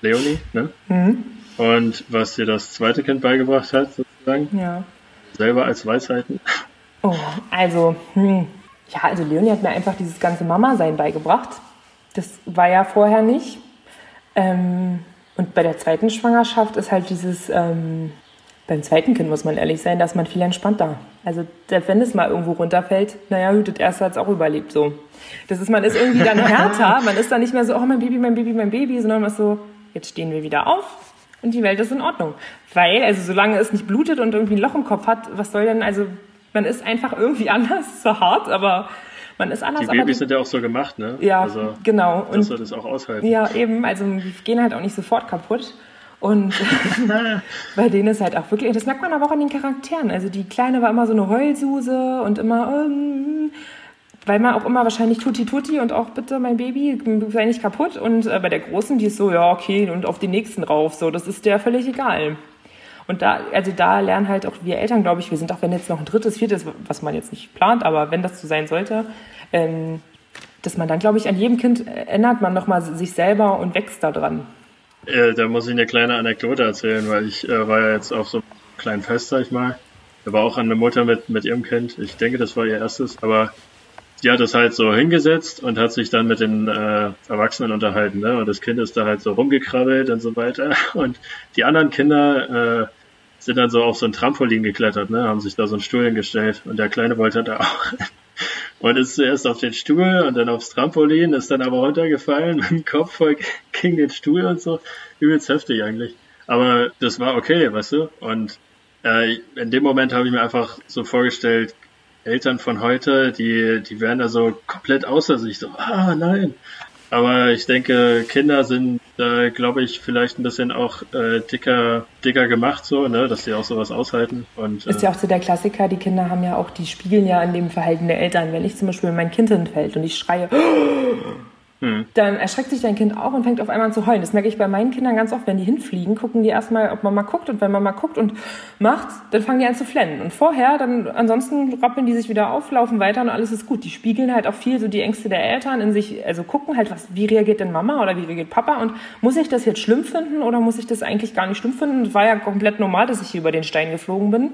Leonie, ne? Mhm. Und was dir das zweite Kind beigebracht hat, sozusagen? Ja. Selber als Weisheiten? Oh, also, hm. ja, also Leonie hat mir einfach dieses ganze Mama-Sein beigebracht. Das war ja vorher nicht. Ähm, und bei der zweiten Schwangerschaft ist halt dieses, ähm, Beim zweiten Kind muss man ehrlich sein, da ist man viel entspannter. Also selbst wenn es mal irgendwo runterfällt, naja, das erste hat es auch überlebt so. Das ist, man ist irgendwie dann härter, [LAUGHS] man ist dann nicht mehr so, oh mein Baby, mein Baby, mein Baby, sondern man ist so, jetzt stehen wir wieder auf und die Welt ist in Ordnung. Weil, also solange es nicht blutet und irgendwie ein Loch im Kopf hat, was soll denn, also man ist einfach irgendwie [LAUGHS] anders, so hart, aber man ist anders. Die Babys sind ja auch so gemacht, ne? Ja, also, genau. Dass wir das auch aushalten. Ja, eben, also die gehen halt auch nicht sofort kaputt. Und [LAUGHS] [LAUGHS] bei denen ist halt auch wirklich, das merkt man aber auch an den Charakteren. Also die Kleine war immer so eine Heulsuse und immer, ähm, weil man auch immer wahrscheinlich Tutti Tutti und auch bitte mein Baby, sei nicht kaputt. Und äh, bei der Großen, die ist so, ja, okay, und auf den nächsten rauf, so, das ist der völlig egal. Und da, also da lernen halt auch wir Eltern, glaube ich, wir sind auch, wenn jetzt noch ein drittes, viertes, was man jetzt nicht plant, aber wenn das so sein sollte, ähm, dass man dann, glaube ich, an jedem Kind ändert man nochmal sich selber und wächst da dran. Äh, da muss ich eine kleine Anekdote erzählen, weil ich äh, war ja jetzt auf so einem kleinen Fest, sag ich mal. Da war auch eine Mutter mit, mit ihrem Kind. Ich denke, das war ihr erstes, aber die hat es halt so hingesetzt und hat sich dann mit den äh, Erwachsenen unterhalten. Ne? Und das Kind ist da halt so rumgekrabbelt und so weiter. [LAUGHS] Und die anderen Kinder äh, sind dann so auf so ein Trampolin geklettert, ne? haben sich da so einen Stuhl hingestellt. Und der Kleine wollte da auch und ist zuerst auf den Stuhl und dann aufs Trampolin, ist dann aber runtergefallen [LAUGHS] mit dem Kopf voll gegen den Stuhl und so. Übelst heftig eigentlich. Aber das war okay, weißt du? Und äh, in dem Moment habe ich mir einfach so vorgestellt, Eltern von heute, die, die wären da so komplett außer sich, so, ah nein, aber ich denke, Kinder sind, äh, glaube ich, vielleicht ein bisschen auch äh, dicker, dicker gemacht, so, ne, dass sie auch sowas aushalten. Und, äh, ist ja auch so der Klassiker, die Kinder haben ja auch, die spiegeln ja an dem Verhalten der Eltern. Wenn ich zum Beispiel mein Kind hinfällt und ich schreie, hm. dann erschreckt sich dein Kind auch und fängt auf einmal an zu heulen. Das merke ich bei meinen Kindern ganz oft, wenn die hinfliegen, gucken die erstmal, ob Mama guckt und wenn Mama guckt und macht, dann fangen die an zu flennen. Und vorher, dann ansonsten rappeln die sich wieder auf, laufen weiter und alles ist gut. Die spiegeln halt auch viel so die Ängste der Eltern in sich, also gucken halt, was, wie reagiert denn Mama oder wie reagiert Papa und muss ich das jetzt schlimm finden oder muss ich das eigentlich gar nicht schlimm finden? Es war ja komplett normal, dass ich hier über den Stein geflogen bin.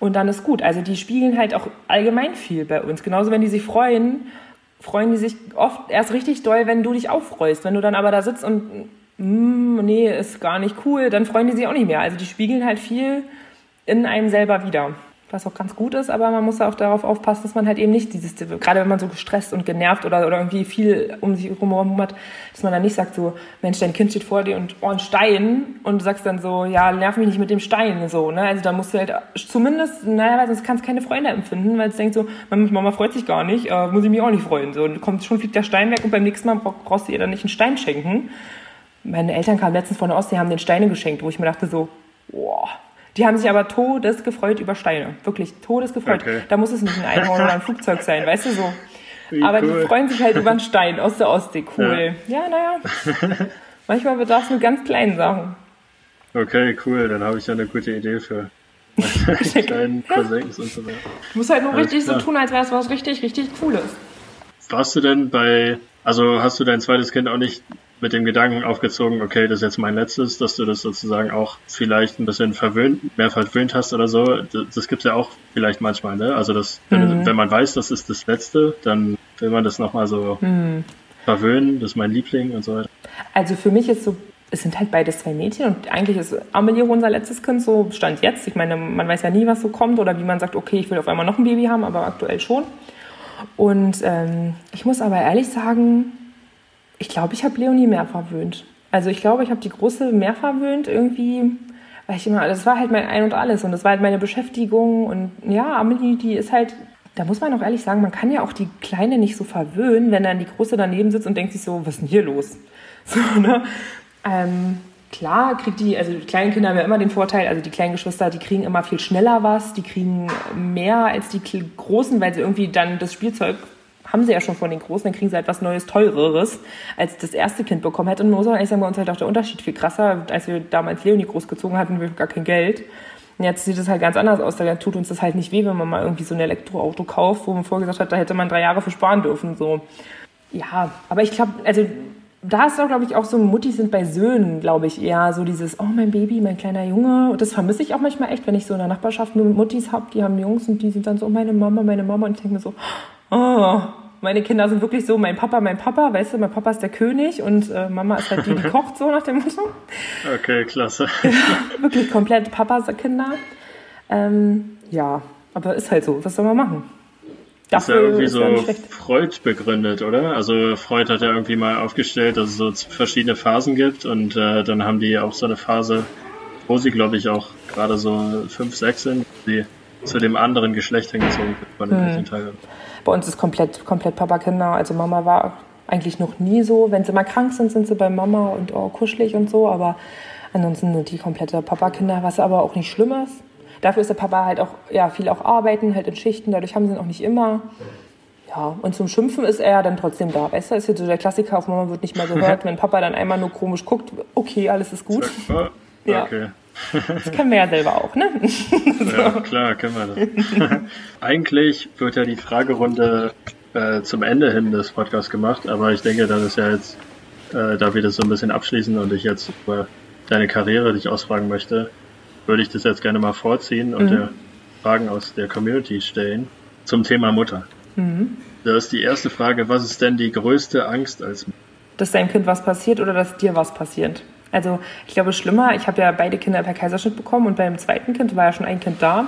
Und dann ist gut. Also die spiegeln halt auch allgemein viel bei uns. Genauso wenn die sich freuen, freuen die sich oft erst richtig doll, wenn du dich auffreust. Wenn du dann aber da sitzt und mm, nee, ist gar nicht cool, dann freuen die sich auch nicht mehr. Also die spiegeln halt viel in einem selber wieder was auch ganz gut ist, aber man muss auch darauf aufpassen, dass man halt eben nicht dieses, gerade wenn man so gestresst und genervt oder, oder irgendwie viel um sich herum hat, dass man dann nicht sagt so, Mensch, dein Kind steht vor dir und oh, ein Stein und du sagst dann so, ja, nerv mich nicht mit dem Stein, so, ne, also da musst du halt zumindest, naja, weil sonst kannst du keine Freunde empfinden, weil es denkt so, Mama freut sich gar nicht, äh, muss ich mich auch nicht freuen, so, und kommt schon, fliegt der Stein weg und beim nächsten Mal brauchst du ihr dann nicht einen Stein schenken. Meine Eltern kamen letztens von der Ostsee, haben den Steine geschenkt, wo ich mir dachte so, boah, die haben sich aber todesgefreut über Steine. Wirklich todesgefreut. Okay. Da muss es nicht ein Einhorn oder ein Flugzeug sein, weißt du so. Wie aber cool. die freuen sich halt über einen Stein aus der Ostsee. Cool. Ja, naja. Na Manchmal bedarf es mit ganz kleinen Sachen. Okay, cool. Dann habe ich ja eine gute Idee für [LAUGHS] kleinen Cousins und so weiter. Du musst halt nur Alles richtig klar. so tun, als wäre es was richtig, richtig Cooles. Warst du denn bei, also hast du dein zweites Kind auch nicht mit dem Gedanken aufgezogen, okay, das ist jetzt mein letztes, dass du das sozusagen auch vielleicht ein bisschen verwöhnt, mehr verwöhnt hast oder so. Das, das gibt's ja auch vielleicht manchmal, ne? Also das, wenn, mhm. wenn man weiß, das ist das letzte, dann will man das nochmal so mhm. verwöhnen, das ist mein Liebling und so weiter. Also für mich ist so es sind halt beides zwei Mädchen und eigentlich ist Amelie unser letztes Kind, so stand jetzt. Ich meine, man weiß ja nie, was so kommt oder wie man sagt, okay, ich will auf einmal noch ein Baby haben, aber aktuell schon. Und ähm, ich muss aber ehrlich sagen, ich glaube, ich habe Leonie mehr verwöhnt. Also ich glaube, ich habe die Große mehr verwöhnt irgendwie, weil ich immer, das war halt mein Ein und Alles und das war halt meine Beschäftigung und ja, Amelie, die ist halt, da muss man auch ehrlich sagen, man kann ja auch die Kleine nicht so verwöhnen, wenn dann die Große daneben sitzt und denkt sich so, was ist denn hier los? [LAUGHS] So, ne? Ähm, klar kriegt die, also die kleinen Kinder haben ja immer den Vorteil, also die kleinen Geschwister, die kriegen immer viel schneller was, die kriegen mehr als die Großen, weil sie irgendwie dann das Spielzeug haben sie ja schon von den Großen, dann kriegen sie etwas Neues, Teureres, als das erste Kind bekommen hätte. Und muss man eigentlich sagen, bei uns halt auch der Unterschied viel krasser. Als wir damals Leonie großgezogen hatten, wir gar kein Geld. Und jetzt sieht es halt ganz anders aus. Da tut uns das halt nicht weh, wenn man mal irgendwie so ein Elektroauto kauft, wo man vorher gesagt hat, da hätte man drei Jahre für sparen dürfen. So. Ja, aber ich glaube, also da ist auch, glaube ich, auch so, Mutti sind bei Söhnen, glaube ich, eher so dieses, oh, mein Baby, mein kleiner Junge. Und das vermisse ich auch manchmal echt, wenn ich so in der Nachbarschaft nur Muttis habe, die haben Jungs und die sind dann so, oh, meine Mama, meine Mama. Und ich denke mir so, oh, meine Kinder sind wirklich so, mein Papa, mein Papa, weißt du, mein Papa ist der König und äh, Mama ist halt die, die [LAUGHS] kocht, so nach dem Motto. Okay, klasse. [LAUGHS] Ja, wirklich komplett Papas Kinder. Ähm, ja, aber ist halt so, was soll man machen? Dafür ist ja irgendwie so Freud begründet, oder? Also Freud hat ja irgendwie mal aufgestellt, dass es so verschiedene Phasen gibt und äh, dann haben die auch so eine Phase, wo sie, glaube ich, auch gerade so fünf, sechs sind, die zu dem anderen Geschlecht hingezogen von den hm. Teilen. Bei uns ist komplett, komplett Papa-Kinder. Also Mama war eigentlich noch nie so. Wenn sie mal krank sind, sind sie bei Mama und oh, kuschelig und so. Aber ansonsten sind die komplette Papa-Kinder, was aber auch nicht schlimm ist. Dafür ist der Papa halt auch ja, viel auch arbeiten, halt in Schichten. Dadurch haben sie ihn auch nicht immer. Ja, und zum Schimpfen ist er dann trotzdem da. Weißt du, ist jetzt so der Klassiker, auf Mama wird nicht mehr gehört. [LAUGHS] Wenn Papa dann einmal nur komisch guckt, okay, alles ist gut. Ja. Okay. Das können wir ja selber auch, ne? so. [LAUGHS] Ja, klar, können wir das. Eigentlich wird ja die Fragerunde äh, zum Ende hin des Podcasts gemacht, aber ich denke, das ist ja jetzt, äh, da wir das so ein bisschen abschließen und ich jetzt über deine Karriere dich ausfragen möchte, würde ich das jetzt gerne mal vorziehen und mhm. dir Fragen aus der Community stellen zum Thema Mutter. Mhm. Da ist die erste Frage, was ist denn die größte Angst als Mutter? Dass deinem Kind was passiert oder dass dir was passiert? Also ich glaube, schlimmer, ich habe ja beide Kinder per Kaiserschnitt bekommen und beim zweiten Kind war ja schon ein Kind da.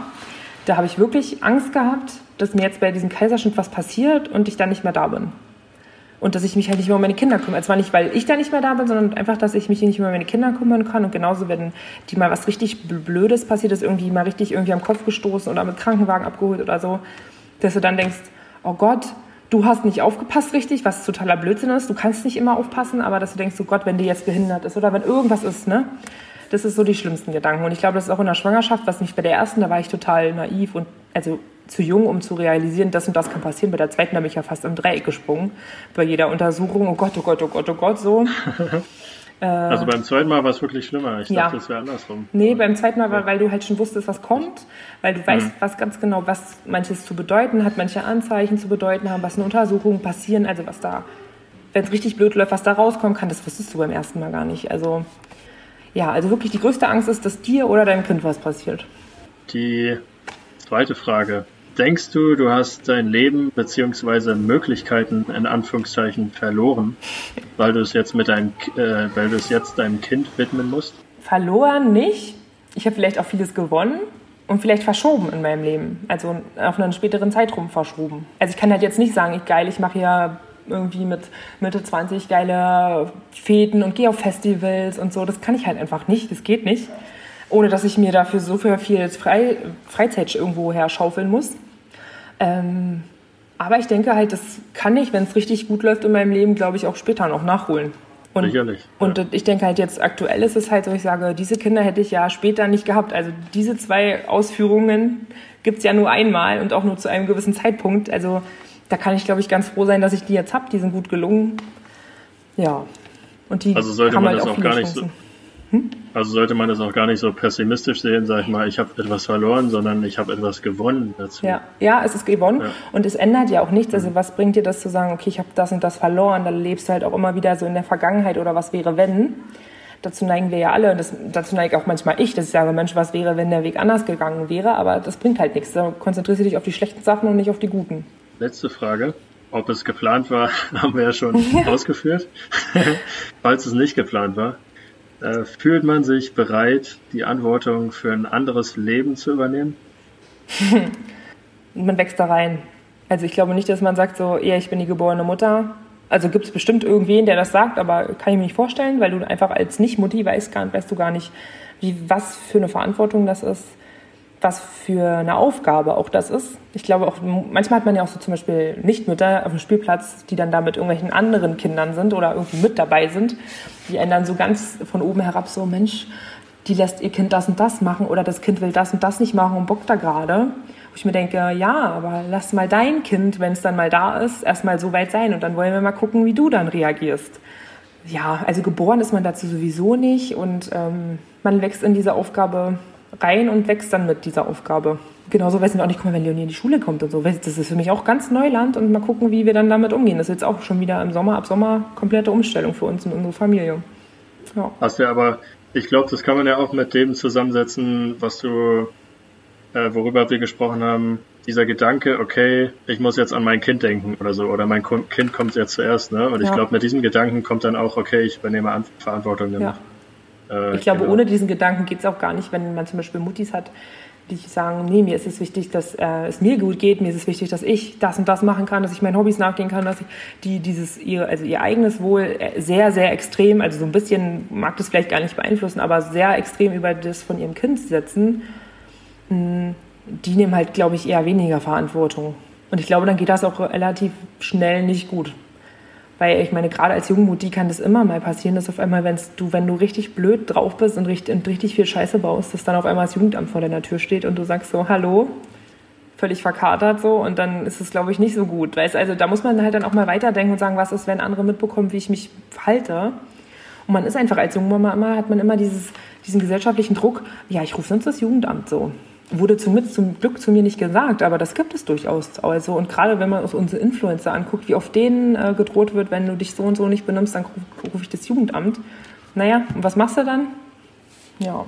Da habe ich wirklich Angst gehabt, dass mir jetzt bei diesem Kaiserschnitt was passiert und ich dann nicht mehr da bin. Und dass ich mich halt nicht mehr um meine Kinder kümmere. Es war nicht, weil ich da nicht mehr da bin, sondern einfach, dass ich mich nicht mehr um meine Kinder kümmern kann. Und genauso, wenn die mal was richtig Blödes passiert ist, irgendwie mal richtig irgendwie am Kopf gestoßen oder mit Krankenwagen abgeholt oder so, dass du dann denkst, oh Gott, du hast nicht aufgepasst richtig, was totaler Blödsinn ist. Du kannst nicht immer aufpassen, aber dass du denkst, oh Gott, wenn die jetzt behindert ist oder wenn irgendwas ist, ne? Das ist so die schlimmsten Gedanken. Und ich glaube, das ist auch in der Schwangerschaft, was mich bei der ersten, da war ich total naiv und also zu jung, um zu realisieren, das und das kann passieren. Bei der zweiten habe ich ja fast im Dreieck gesprungen. Bei jeder Untersuchung, oh Gott, oh Gott, oh Gott, oh Gott, so. [LAUGHS] Äh, also beim zweiten Mal war es wirklich schlimmer. Ich ja. dachte, es wäre andersrum. Nee, beim zweiten Mal war, weil du halt schon wusstest, was kommt, weil du weißt, mhm. was ganz genau, was manches zu bedeuten hat, manche Anzeichen zu bedeuten haben, was eine Untersuchung passieren, also was da, wenn es richtig blöd läuft, was da rauskommen kann, das wusstest du beim ersten Mal gar nicht. Also ja, also wirklich die größte Angst ist, dass dir oder deinem Kind was passiert. Die zweite Frage. Denkst du, du hast dein Leben bzw. Möglichkeiten in Anführungszeichen verloren, weil du es jetzt mit deinem, äh, weil du es jetzt deinem Kind widmen musst? Verloren nicht. Ich habe vielleicht auch vieles gewonnen und vielleicht verschoben in meinem Leben, also auf einen späteren Zeitraum verschoben. Also ich kann halt jetzt nicht sagen, ich geil, ich mache ja irgendwie mit Mitte 20 geile Fäden und gehe auf Festivals und so. Das kann ich halt einfach nicht, das geht nicht ohne dass ich mir dafür so viel Frei Freizeit irgendwo her schaufeln muss. Ähm, aber ich denke halt, das kann ich, wenn es richtig gut läuft in meinem Leben, glaube ich, auch später noch nachholen. Und, Sicherlich. Ja. Und ich denke halt jetzt aktuell ist es halt so, ich sage, diese Kinder hätte ich ja später nicht gehabt. Also diese zwei Ausführungen gibt es ja nur einmal und auch nur zu einem gewissen Zeitpunkt. Also da kann ich, glaube ich, ganz froh sein, dass ich die jetzt habe. Die sind gut gelungen. Ja. Und die also sollte man halt das auch, auch gar nicht so hm? Also sollte man das auch gar nicht so pessimistisch sehen, sag ich mal, ich habe etwas verloren, sondern ich habe etwas gewonnen dazu. Ja, ja es ist gewonnen ja. und es ändert ja auch nichts. Also was bringt dir das zu sagen, okay, ich habe das und das verloren, dann lebst du halt auch immer wieder so in der Vergangenheit oder was wäre, wenn. Dazu neigen wir ja alle und das, dazu neige auch manchmal ich, dass ich sage, Mensch, was wäre, wenn der Weg anders gegangen wäre, aber das bringt halt nichts. Da konzentrierst du dich auf die schlechten Sachen und nicht auf die guten. Letzte Frage. Ob es geplant war, [LAUGHS] haben wir ja schon [LAUGHS] ausgeführt. [LAUGHS] Falls es nicht geplant war, äh, fühlt man sich bereit, die Verantwortung für ein anderes Leben zu übernehmen? [LAUGHS] man wächst da rein. Also ich glaube nicht, dass man sagt so, ja, ich bin die geborene Mutter. Also gibt es bestimmt irgendwen, der das sagt, aber kann ich mir nicht vorstellen, weil du einfach als Nicht-Mutti weißt, weißt du gar nicht, wie, was für eine Verantwortung das ist was für eine Aufgabe auch das ist. Ich glaube auch, manchmal hat man ja auch so zum Beispiel Nichtmütter auf dem Spielplatz, die dann da mit irgendwelchen anderen Kindern sind oder irgendwie mit dabei sind. Die ändern so ganz von oben herab so, Mensch, die lässt ihr Kind das und das machen oder das Kind will das und das nicht machen und bockt da gerade. Wo ich mir denke, ja, aber lass mal dein Kind, wenn es dann mal da ist, erstmal so weit sein und dann wollen wir mal gucken, wie du dann reagierst. Ja, also geboren ist man dazu sowieso nicht und ähm, man wächst in diese Aufgabe rein und wächst dann mit dieser Aufgabe. Genauso weiß ich auch nicht, guck mal, wenn Leonie in die Schule kommt und so. Das ist für mich auch ganz Neuland und mal gucken, wie wir dann damit umgehen. Das ist jetzt auch schon wieder im Sommer, ab Sommer komplette Umstellung für uns und unsere Familie. Ja. Hast du aber, ich glaube, das kann man ja auch mit dem zusammensetzen, was du, äh, worüber wir gesprochen haben, dieser Gedanke, okay, ich muss jetzt an mein Kind denken oder so, oder mein Kind kommt jetzt zuerst, ne? Und ja. ich glaube, mit diesem Gedanken kommt dann auch, okay, ich übernehme Verantwortung damit. Ja. Äh, ich glaube, genau. ohne diesen Gedanken geht es auch gar nicht, wenn man zum Beispiel Muttis hat, die sagen, nee, mir ist es wichtig, dass äh, es mir gut geht, mir ist es wichtig, dass ich das und das machen kann, dass ich meinen Hobbys nachgehen kann, dass ich die dieses ihr also ihr eigenes Wohl äh, sehr sehr extrem, also so ein bisschen mag das vielleicht gar nicht beeinflussen, aber sehr extrem über das von ihrem Kind setzen. Hm, die nehmen halt, glaube ich, eher weniger Verantwortung. Und ich glaube, dann geht das auch relativ schnell nicht gut. Weil ich meine, gerade als Jungmutti kann das immer mal passieren, dass auf einmal, wenn du, wenn du richtig blöd drauf bist und richtig, und richtig viel Scheiße baust, dass dann auf einmal das Jugendamt vor deiner Tür steht und du sagst so, hallo, völlig verkatert so und dann ist es, glaube ich, nicht so gut. Weißt, also da muss man halt dann auch mal weiterdenken und sagen, was ist, wenn andere mitbekommen, wie ich mich verhalte. Und man ist einfach als Jungmama immer, hat man immer dieses, diesen gesellschaftlichen Druck, ja, ich rufe sonst das Jugendamt so wurde zum, zum Glück zu mir nicht gesagt, aber das gibt es durchaus. Also, und gerade wenn man uns unsere Influencer anguckt, wie oft denen äh, gedroht wird, wenn du dich so und so nicht benimmst, dann rufe ruf ich das Jugendamt. Naja, und was machst du dann? Ja,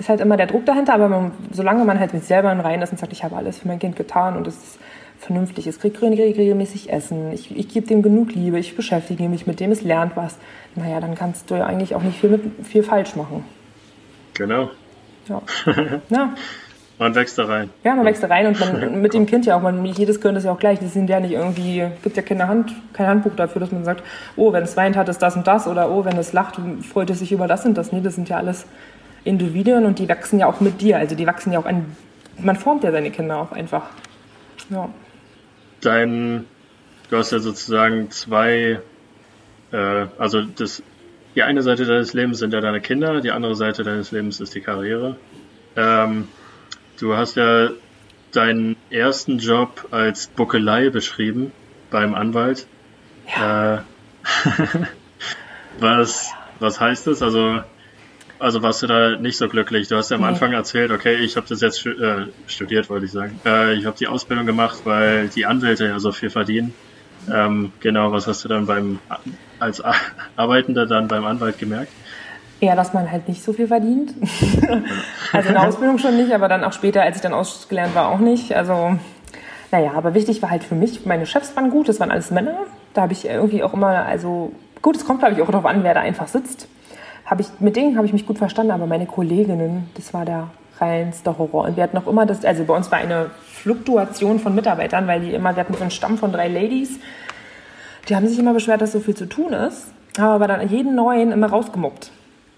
ist halt immer der Druck dahinter, aber man, solange man halt mit selber in Reihen ist und sagt, ich habe alles für mein Kind getan und es ist vernünftig, es kriegt regelmäßig Essen, ich, ich gebe dem genug Liebe, ich beschäftige mich mit dem, es lernt was, naja, dann kannst du ja eigentlich auch nicht viel, mit, viel falsch machen. Genau. Ja. [LAUGHS] ja. Man wächst da rein. Ja, man wächst da rein und man, [LAUGHS] mit dem Kind ja auch. Man, jedes Kind ist ja auch gleich. Das sind ja nicht irgendwie, gibt ja keine Hand, kein Handbuch dafür, dass man sagt, oh, wenn es weint, hat es das und das oder oh, wenn es lacht, freut es sich über das und das. Nee, das sind ja alles Individuen und die wachsen ja auch mit dir. Also die wachsen ja auch an, man formt ja seine Kinder auch einfach. Ja. Dein, du hast ja sozusagen zwei, äh, also das, die eine Seite deines Lebens sind ja deine Kinder, die andere Seite deines Lebens ist die Karriere. Ähm, Du hast ja deinen ersten Job als Buckelei beschrieben beim Anwalt. Ja. Äh, [LAUGHS] was, was heißt das? Also, also warst du da nicht so glücklich? Du hast ja am nee. Anfang erzählt, okay, ich habe das jetzt äh, studiert, wollte ich sagen. Äh, ich habe die Ausbildung gemacht, weil die Anwälte ja so viel verdienen. Ähm, genau, was hast du dann beim als Arbeitender dann beim Anwalt gemerkt? Ja, dass man halt nicht so viel verdient. [LAUGHS] also in der Ausbildung schon nicht, aber dann auch später, als ich dann ausgelernt war, auch nicht. Also, naja, aber wichtig war halt für mich, meine Chefs waren gut, das waren alles Männer. Da habe ich irgendwie auch immer, also gut, es kommt glaube ich auch darauf an, wer da einfach sitzt. Hab ich, mit denen habe ich mich gut verstanden, aber meine Kolleginnen, das war der reinste Horror. Und wir hatten auch immer das, also bei uns war eine Fluktuation von Mitarbeitern, weil die immer, wir hatten so einen Stamm von drei Ladies, die haben sich immer beschwert, dass so viel zu tun ist, haben aber dann jeden neuen immer rausgemobbt.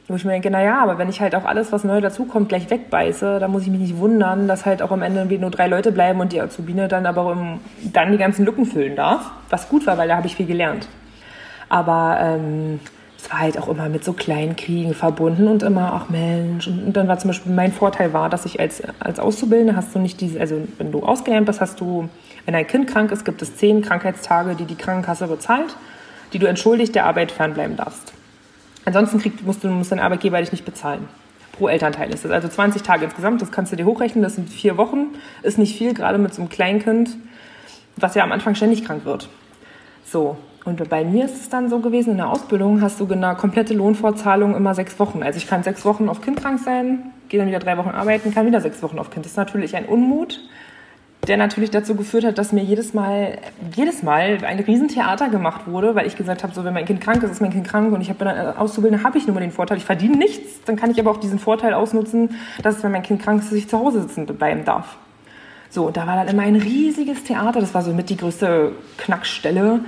Wo ich mir denke, naja, aber wenn ich halt auch alles, was neu dazukommt, gleich wegbeiße, dann muss ich mich nicht wundern, dass halt auch am Ende nur drei Leute bleiben und die Azubine dann aber im, dann die ganzen Lücken füllen darf. Was gut war, weil da habe ich viel gelernt. Aber ähm, es war halt auch immer mit so kleinen Kriegen verbunden und immer, ach Mensch. Und, dann war zum Beispiel mein Vorteil war, dass ich als, als Auszubildende hast du nicht diese, also wenn du ausgelernt bist, hast du, wenn ein Kind krank ist, gibt es zehn Krankheitstage, die die Krankenkasse bezahlt, die du entschuldigt der Arbeit fernbleiben darfst. Ansonsten kriegt, musst du, muss dein Arbeitgeber dich nicht bezahlen. Pro Elternteil ist das. Also 20 Tage insgesamt, das kannst du dir hochrechnen, das sind vier Wochen. Ist nicht viel, gerade mit so einem Kleinkind, was ja am Anfang ständig krank wird. So. Und bei mir ist es dann so gewesen, in der Ausbildung hast du eine komplette Lohnfortzahlung immer sechs Wochen. Also ich kann sechs Wochen auf Kind krank sein, gehe dann wieder drei Wochen arbeiten, kann wieder sechs Wochen auf Kind. Das ist natürlich ein Unmut der natürlich dazu geführt hat, dass mir jedes Mal, jedes Mal ein Riesentheater gemacht wurde, weil ich gesagt habe, so wenn mein Kind krank ist, ist mein Kind krank und ich habe dann Auszubildende, habe ich nur mal den Vorteil, ich verdiene nichts, dann kann ich aber auch diesen Vorteil ausnutzen, dass wenn mein Kind krank ist, ich zu Hause sitzen bleiben darf. So, und da war dann immer ein riesiges Theater, das war so mit die größte Knackstelle,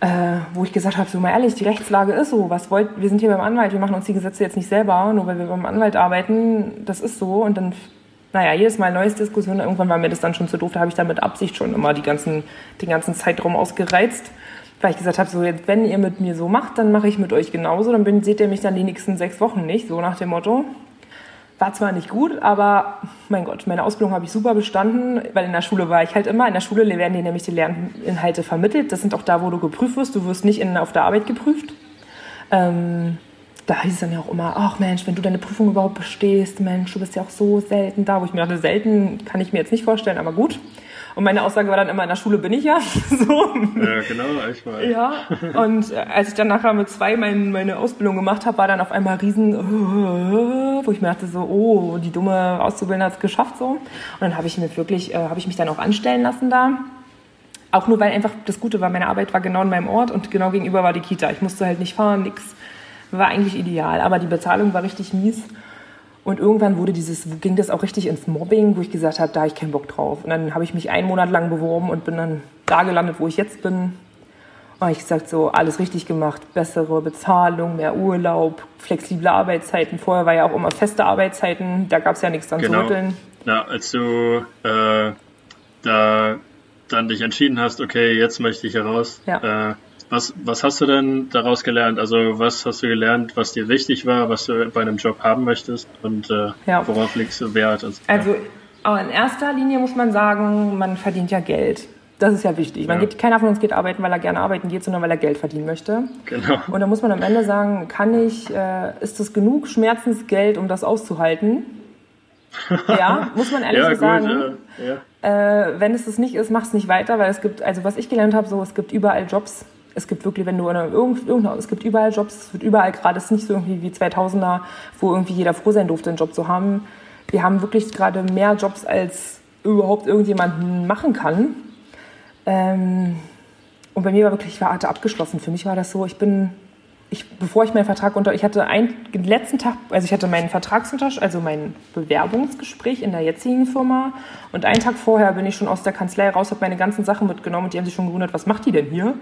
äh, wo ich gesagt habe, so mal ehrlich, die Rechtslage ist so, was wollt, wir sind hier beim Anwalt, wir machen uns die Gesetze jetzt nicht selber, nur weil wir beim Anwalt arbeiten, das ist so und dann naja, jedes Mal neues Diskussion. Irgendwann war mir das dann schon zu doof. Da habe ich dann mit Absicht schon immer die ganzen, den ganzen Zeitraum ausgereizt. Weil ich gesagt habe, so jetzt, wenn ihr mit mir so macht, dann mache ich mit euch genauso. Dann bin, seht ihr mich dann die nächsten sechs Wochen nicht, so nach dem Motto. War zwar nicht gut, aber mein Gott, meine Ausbildung habe ich super bestanden, weil in der Schule war ich halt immer. In der Schule werden dir nämlich die Lerninhalte vermittelt. Das sind auch da, wo du geprüft wirst. Du wirst nicht in, auf der Arbeit geprüft. Ähm, da hieß es dann ja auch immer, ach Mensch, wenn du deine Prüfung überhaupt bestehst, Mensch, du bist ja auch so selten da, wo ich mir dachte, selten kann ich mir jetzt nicht vorstellen, aber gut. Und meine Aussage war dann immer, in der Schule bin ich ja. [LAUGHS] so. Ja, genau, ich mal. Ja, und äh, als ich dann nachher mit zwei mein, meine Ausbildung gemacht habe, war dann auf einmal riesen, wo ich mir dachte so, oh, die dumme Auszubildende hat es geschafft so. Und dann habe ich mir wirklich, äh, habe ich mich dann auch anstellen lassen da. Auch nur, weil einfach das Gute war, meine Arbeit war genau in meinem Ort und genau gegenüber war die Kita. Ich musste halt nicht fahren, nix. War eigentlich ideal, aber die Bezahlung war richtig mies. Und irgendwann wurde dieses, ging das auch richtig ins Mobbing, wo ich gesagt habe, da habe ich keinen Bock drauf. Und dann habe ich mich einen Monat lang beworben und bin dann da gelandet, wo ich jetzt bin. Und ich gesagt, so alles richtig gemacht, bessere Bezahlung, mehr Urlaub, flexible Arbeitszeiten. Vorher war ja auch immer feste Arbeitszeiten, da gab es ja nichts dran genau. zu rütteln. Ja, als du äh, da dann dich entschieden hast, okay, jetzt möchte ich heraus. Ja. Äh, was, was hast du denn daraus gelernt? Also was hast du gelernt, was dir wichtig war, was du bei einem Job haben möchtest und äh, ja. worauf legst du Wert? Also aber in erster Linie muss man sagen, man verdient ja Geld. Das ist ja wichtig. Man ja. geht, keiner von uns geht arbeiten, weil er gerne arbeiten geht, sondern weil er Geld verdienen möchte. Genau. Und da muss man am Ende sagen, kann ich, äh, ist das genug Schmerzensgeld, um das auszuhalten? [LAUGHS] ja, muss man ehrlich ja, so sagen. Gut, ja. Äh, wenn es das nicht ist, mach es nicht weiter, weil es gibt, also was ich gelernt habe, so es gibt überall Jobs. Es gibt wirklich, wenn du in irgendeiner, es gibt überall Jobs, es wird überall gerade, es ist nicht so irgendwie wie 2000er, wo irgendwie jeder froh sein durfte, einen Job zu haben. Wir haben wirklich gerade mehr Jobs, als überhaupt irgendjemand machen kann. Ähm, und bei mir war wirklich, ich war abgeschlossen. Für mich war das so, ich bin ich, bevor ich meinen Vertrag unter, ich hatte einen, den letzten Tag, also ich hatte meinen Vertragsuntersch, also mein Bewerbungsgespräch in der jetzigen Firma und einen Tag vorher bin ich schon aus der Kanzlei raus, habe meine ganzen Sachen mitgenommen und die haben sich schon gewundert, was macht die denn hier?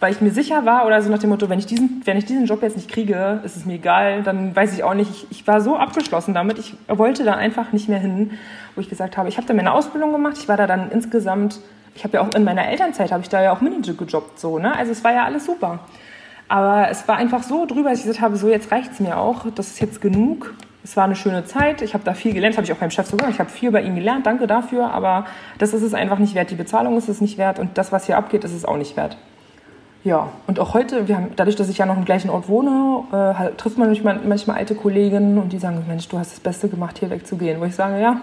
Weil ich mir sicher war oder so nach dem Motto, wenn ich diesen, wenn ich diesen Job jetzt nicht kriege, ist es mir egal, dann weiß ich auch nicht. Ich, ich war so abgeschlossen damit, ich wollte da einfach nicht mehr hin, wo ich gesagt habe, ich habe da meine Ausbildung gemacht, ich war da dann insgesamt, ich habe ja auch in meiner Elternzeit habe ich da ja auch Manager gejobbt, so, ne? Also es war ja alles super. Aber es war einfach so drüber, dass ich gesagt habe, so jetzt reicht es mir auch, das ist jetzt genug. Es war eine schöne Zeit, ich habe da viel gelernt, habe ich auch beim Chef so gesagt, ich habe viel bei ihm gelernt, danke dafür, aber das ist es einfach nicht wert, die Bezahlung ist es nicht wert und das, was hier abgeht, ist es auch nicht wert. Ja, und auch heute, wir haben, dadurch, dass ich ja noch im gleichen Ort wohne, äh, trifft man manchmal, manchmal alte Kolleginnen und die sagen, Mensch, du hast das Beste gemacht, hier wegzugehen. Wo ich sage, ja,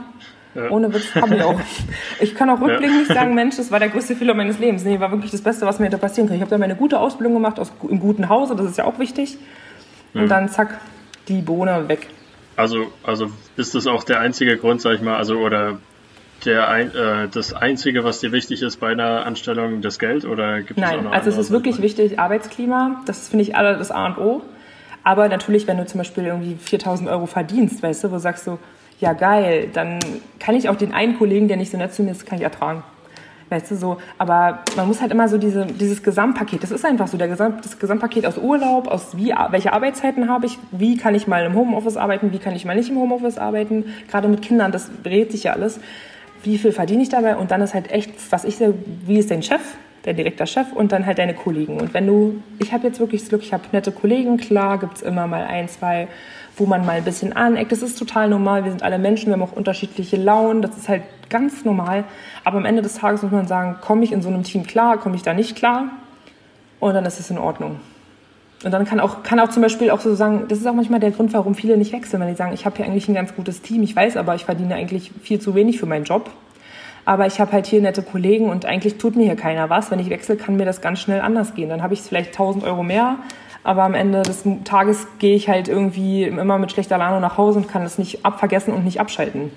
ja. Ohne Witz habe ich auch. [LAUGHS] Ich kann auch rückblickend ja. sagen, Mensch, das war der größte Fehler meines Lebens. Nee, war wirklich das Beste, was mir hätte passieren können. Ich habe da meine gute Ausbildung gemacht, aus, im guten Hause, das ist ja auch wichtig. Und mhm. dann zack, die Bohne weg. Also, also ist das auch der einzige Grund, sag ich mal, also oder der ein, äh, das einzige, was dir wichtig ist bei einer Anstellung, das Geld oder gibt Nein, es auch noch also es ist wirklich wichtig, Arbeitsklima, das finde ich alle das A und O. Aber natürlich, wenn du zum Beispiel irgendwie 4000 Euro verdienst, weißt du, wo sagst du, ja geil, dann kann ich auch den einen Kollegen, der nicht so nett zu mir ist, kann ich ertragen. Weißt du, so, aber man muss halt immer so diese, dieses Gesamtpaket, das ist einfach so, der Gesamt, das Gesamtpaket aus Urlaub, aus wie, welche Arbeitszeiten habe ich, wie kann ich mal im Homeoffice arbeiten, wie kann ich mal nicht im Homeoffice arbeiten, gerade mit Kindern, das dreht sich ja alles. Wie viel verdiene ich dabei? Und dann ist halt echt, was ich sehe, wie ist dein Chef, der direkter Chef und dann halt deine Kollegen. Und wenn du, ich habe jetzt wirklich das Glück, ich habe nette Kollegen, klar gibt es immer mal ein, zwei wo man mal ein bisschen aneckt. Das ist total normal. Wir sind alle Menschen, wir haben auch unterschiedliche Launen. Das ist halt ganz normal. Aber am Ende des Tages muss man sagen, komme ich in so einem Team klar, komme ich da nicht klar? Und dann ist es in Ordnung. Und dann kann auch, kann auch zum Beispiel auch so sagen, das ist auch manchmal der Grund, warum viele nicht wechseln, weil die sagen, ich habe hier eigentlich ein ganz gutes Team, ich weiß aber, ich verdiene eigentlich viel zu wenig für meinen Job. Aber ich habe halt hier nette Kollegen und eigentlich tut mir hier keiner was. Wenn ich wechsle, kann mir das ganz schnell anders gehen. Dann habe ich vielleicht 1000 Euro mehr, aber am Ende des Tages gehe ich halt irgendwie immer mit schlechter Laune nach Hause und kann das nicht abvergessen und nicht abschalten.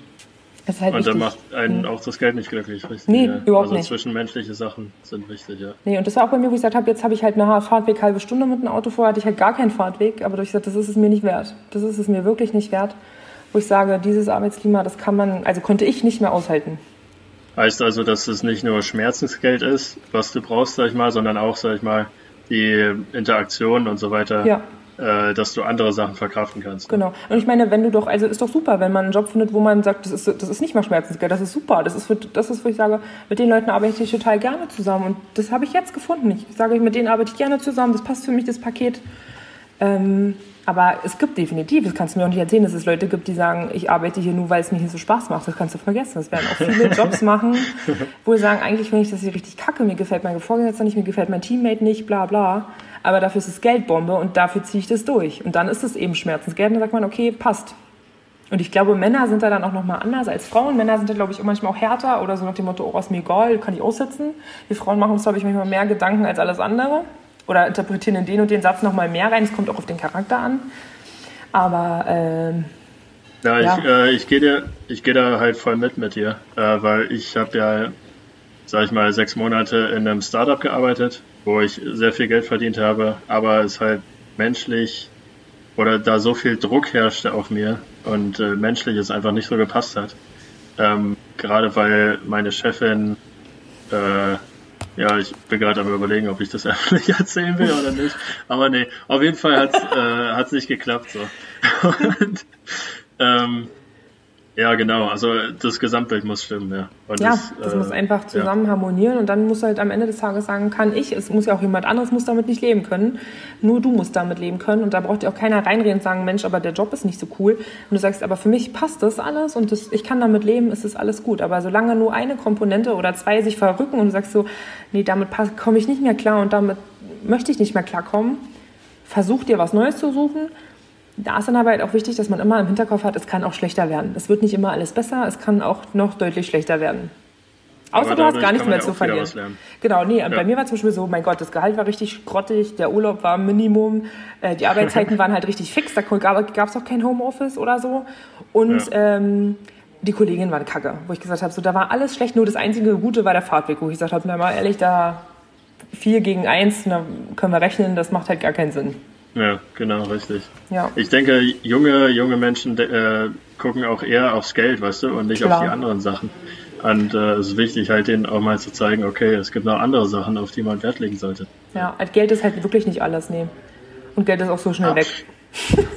Halt und dann macht einen auch das Geld nicht glücklich, richtig? Nee, ja. überhaupt also nicht. zwischenmenschliche Sachen sind wichtig, ja. Nee, und das war auch bei mir, wo ich gesagt habe, jetzt habe ich halt eine Fahrtweg halbe Stunde mit dem Auto vor, hatte ich halt gar keinen Fahrtweg, aber durch gesagt, das ist es mir nicht wert. Das ist es mir wirklich nicht wert, wo ich sage, dieses Arbeitsklima, das kann man, also konnte ich nicht mehr aushalten. Heißt also, dass es nicht nur Schmerzensgeld ist, was du brauchst, sag ich mal, sondern auch, sag ich mal, die Interaktion und so weiter, ja. Äh, dass du andere Sachen verkraften kannst. Genau. Und ich meine, wenn du doch, also ist doch super, wenn man einen Job findet, wo man sagt, das ist, das ist nicht mal Schmerzensgeld, das ist super. Das ist, für, das ist, wo ich sage, mit den Leuten arbeite ich total gerne zusammen. Und das habe ich jetzt gefunden. Ich sage, mit denen arbeite ich gerne zusammen, das passt für mich, das Paket. Ähm, aber es gibt definitiv, das kannst du mir auch nicht erzählen, dass es Leute gibt, die sagen, ich arbeite hier nur, weil es mir hier so Spaß macht. Das kannst du vergessen. Das werden auch viele [LAUGHS] Jobs machen, wo sie sagen, eigentlich finde ich das hier richtig kacke, mir gefällt mein Vorgesetzter nicht, mir gefällt mein Teammate nicht, bla bla. Aber dafür ist es Geldbombe und dafür ziehe ich das durch. Und dann ist es eben Schmerzensgeld und dann sagt man, okay, passt. Und ich glaube, Männer sind da dann auch nochmal anders als Frauen. Männer sind da, glaube ich, manchmal auch härter oder so nach dem Motto, oh, ist mir egal, kann ich aussitzen. Wir Frauen machen uns, glaube ich, manchmal mehr Gedanken als alles andere. Oder interpretieren in den und den Satz nochmal mehr rein. Es kommt auch auf den Charakter an. Aber, ähm, ja, ja, ich, äh, ich gehe dir, ich gehe da halt voll mit mit dir, äh, weil ich habe ja, sag ich mal, sechs Monate in einem Startup gearbeitet, wo ich sehr viel Geld verdient habe, aber es halt menschlich oder da so viel Druck herrschte auf mir und äh, menschlich es einfach nicht so gepasst hat. Ähm, gerade weil meine Chefin, äh, ja, ich bin gerade am überlegen, ob ich das [LAUGHS] ehrlich erzählen will oder nicht. Aber nee, auf jeden Fall hat es [LAUGHS] äh, nicht geklappt so. [LAUGHS] Und, ähm, ja, genau. Also das Gesamtbild muss stimmen, ja. Und ja, das, das äh, muss einfach zusammen ja. harmonieren und dann musst du halt am Ende des Tages sagen, kann ich, es muss ja auch jemand anderes muss damit nicht leben können. Nur du musst damit leben können und da braucht dir auch keiner reinreden und sagen, Mensch, aber der Job ist nicht so cool. Und du sagst, aber für mich passt das alles und das, ich kann damit leben, ist das alles gut. Aber solange nur eine Komponente oder zwei sich verrücken und du sagst so, nee, damit komme ich nicht mehr klar und damit möchte ich nicht mehr klarkommen, versuch dir was Neues zu suchen da ist dann aber halt auch wichtig, dass man immer im Hinterkopf hat, es kann auch schlechter werden. Es wird nicht immer alles besser, es kann auch noch deutlich schlechter werden. Außer du hast gar nichts mehr zu verlieren. Genau, nee, ja. bei mir war zum Beispiel so, mein Gott, das Gehalt war richtig grottig, der Urlaub war Minimum, äh, die Arbeitszeiten [LAUGHS] waren halt richtig fix, da gab es auch kein Homeoffice oder so. Und ja. ähm, die Kolleginnen waren kacke, wo ich gesagt habe, so, da war alles schlecht, nur das einzige Gute war der Fahrtweg, wo ich gesagt habe, na mal ehrlich, da vier gegen eins, da können wir rechnen, das macht halt gar keinen Sinn. Ja, genau, richtig. Ja. Ich denke, junge, junge Menschen äh, gucken auch eher aufs Geld, weißt du, und nicht Klar. auf die anderen Sachen. Und äh, es ist wichtig, halt denen auch mal zu zeigen, okay, es gibt noch andere Sachen, auf die man Wert legen sollte. Ja, halt Geld ist halt wirklich nicht alles, nee. Und Geld ist auch so schnell Absch weg.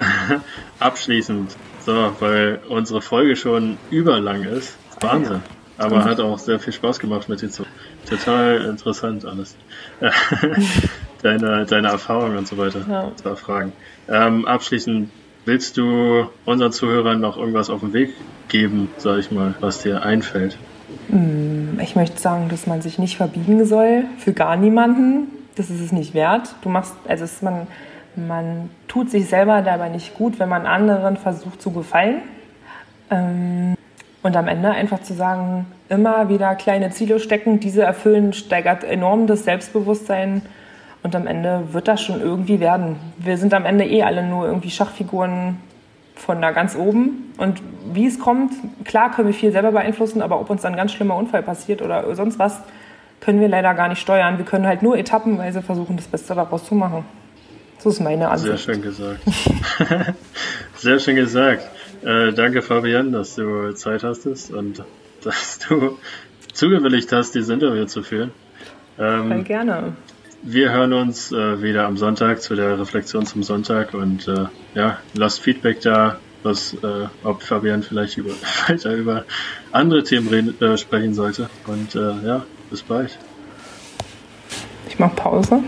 [LAUGHS] Abschließend, so, weil unsere Folge schon überlang ist. Wahnsinn. Ja. Aber hat auch sehr viel Spaß gemacht mit dir zu. Total interessant alles. [LAUGHS] deine, deine Erfahrungen und so weiter ja. zu erfragen. Ähm, abschließend, willst du unseren Zuhörern noch irgendwas auf den Weg geben, sag ich mal, was dir einfällt? Mm, ich möchte sagen, dass man sich nicht verbiegen soll für gar niemanden. Das ist es nicht wert. Du machst, also es, man, man tut sich selber dabei nicht gut, wenn man anderen versucht zu gefallen. Ähm, und am Ende einfach zu sagen, immer wieder kleine Ziele stecken, diese erfüllen, steigert enorm das Selbstbewusstsein und am Ende wird das schon irgendwie werden. Wir sind am Ende eh alle nur irgendwie Schachfiguren von da ganz oben. Und wie es kommt, klar können wir viel selber beeinflussen, aber ob uns dann ein ganz schlimmer Unfall passiert oder sonst was, können wir leider gar nicht steuern. Wir können halt nur etappenweise versuchen, das Beste daraus zu machen. So ist meine Ansicht. Sehr schön gesagt. [LAUGHS] Sehr schön gesagt. Äh, danke, Fabian, dass du Zeit hast und [LAUGHS] dass du zugewilligt hast, dieses Interview zu führen. Ähm, Voll gerne. Wir hören uns äh, wieder am Sonntag zu der Reflexion zum Sonntag und äh, ja, lasst Feedback da, was, äh, ob Fabian vielleicht über, [LAUGHS] weiter über andere Themen reden, äh, sprechen sollte. Und äh, ja, bis bald. Ich mach Pause.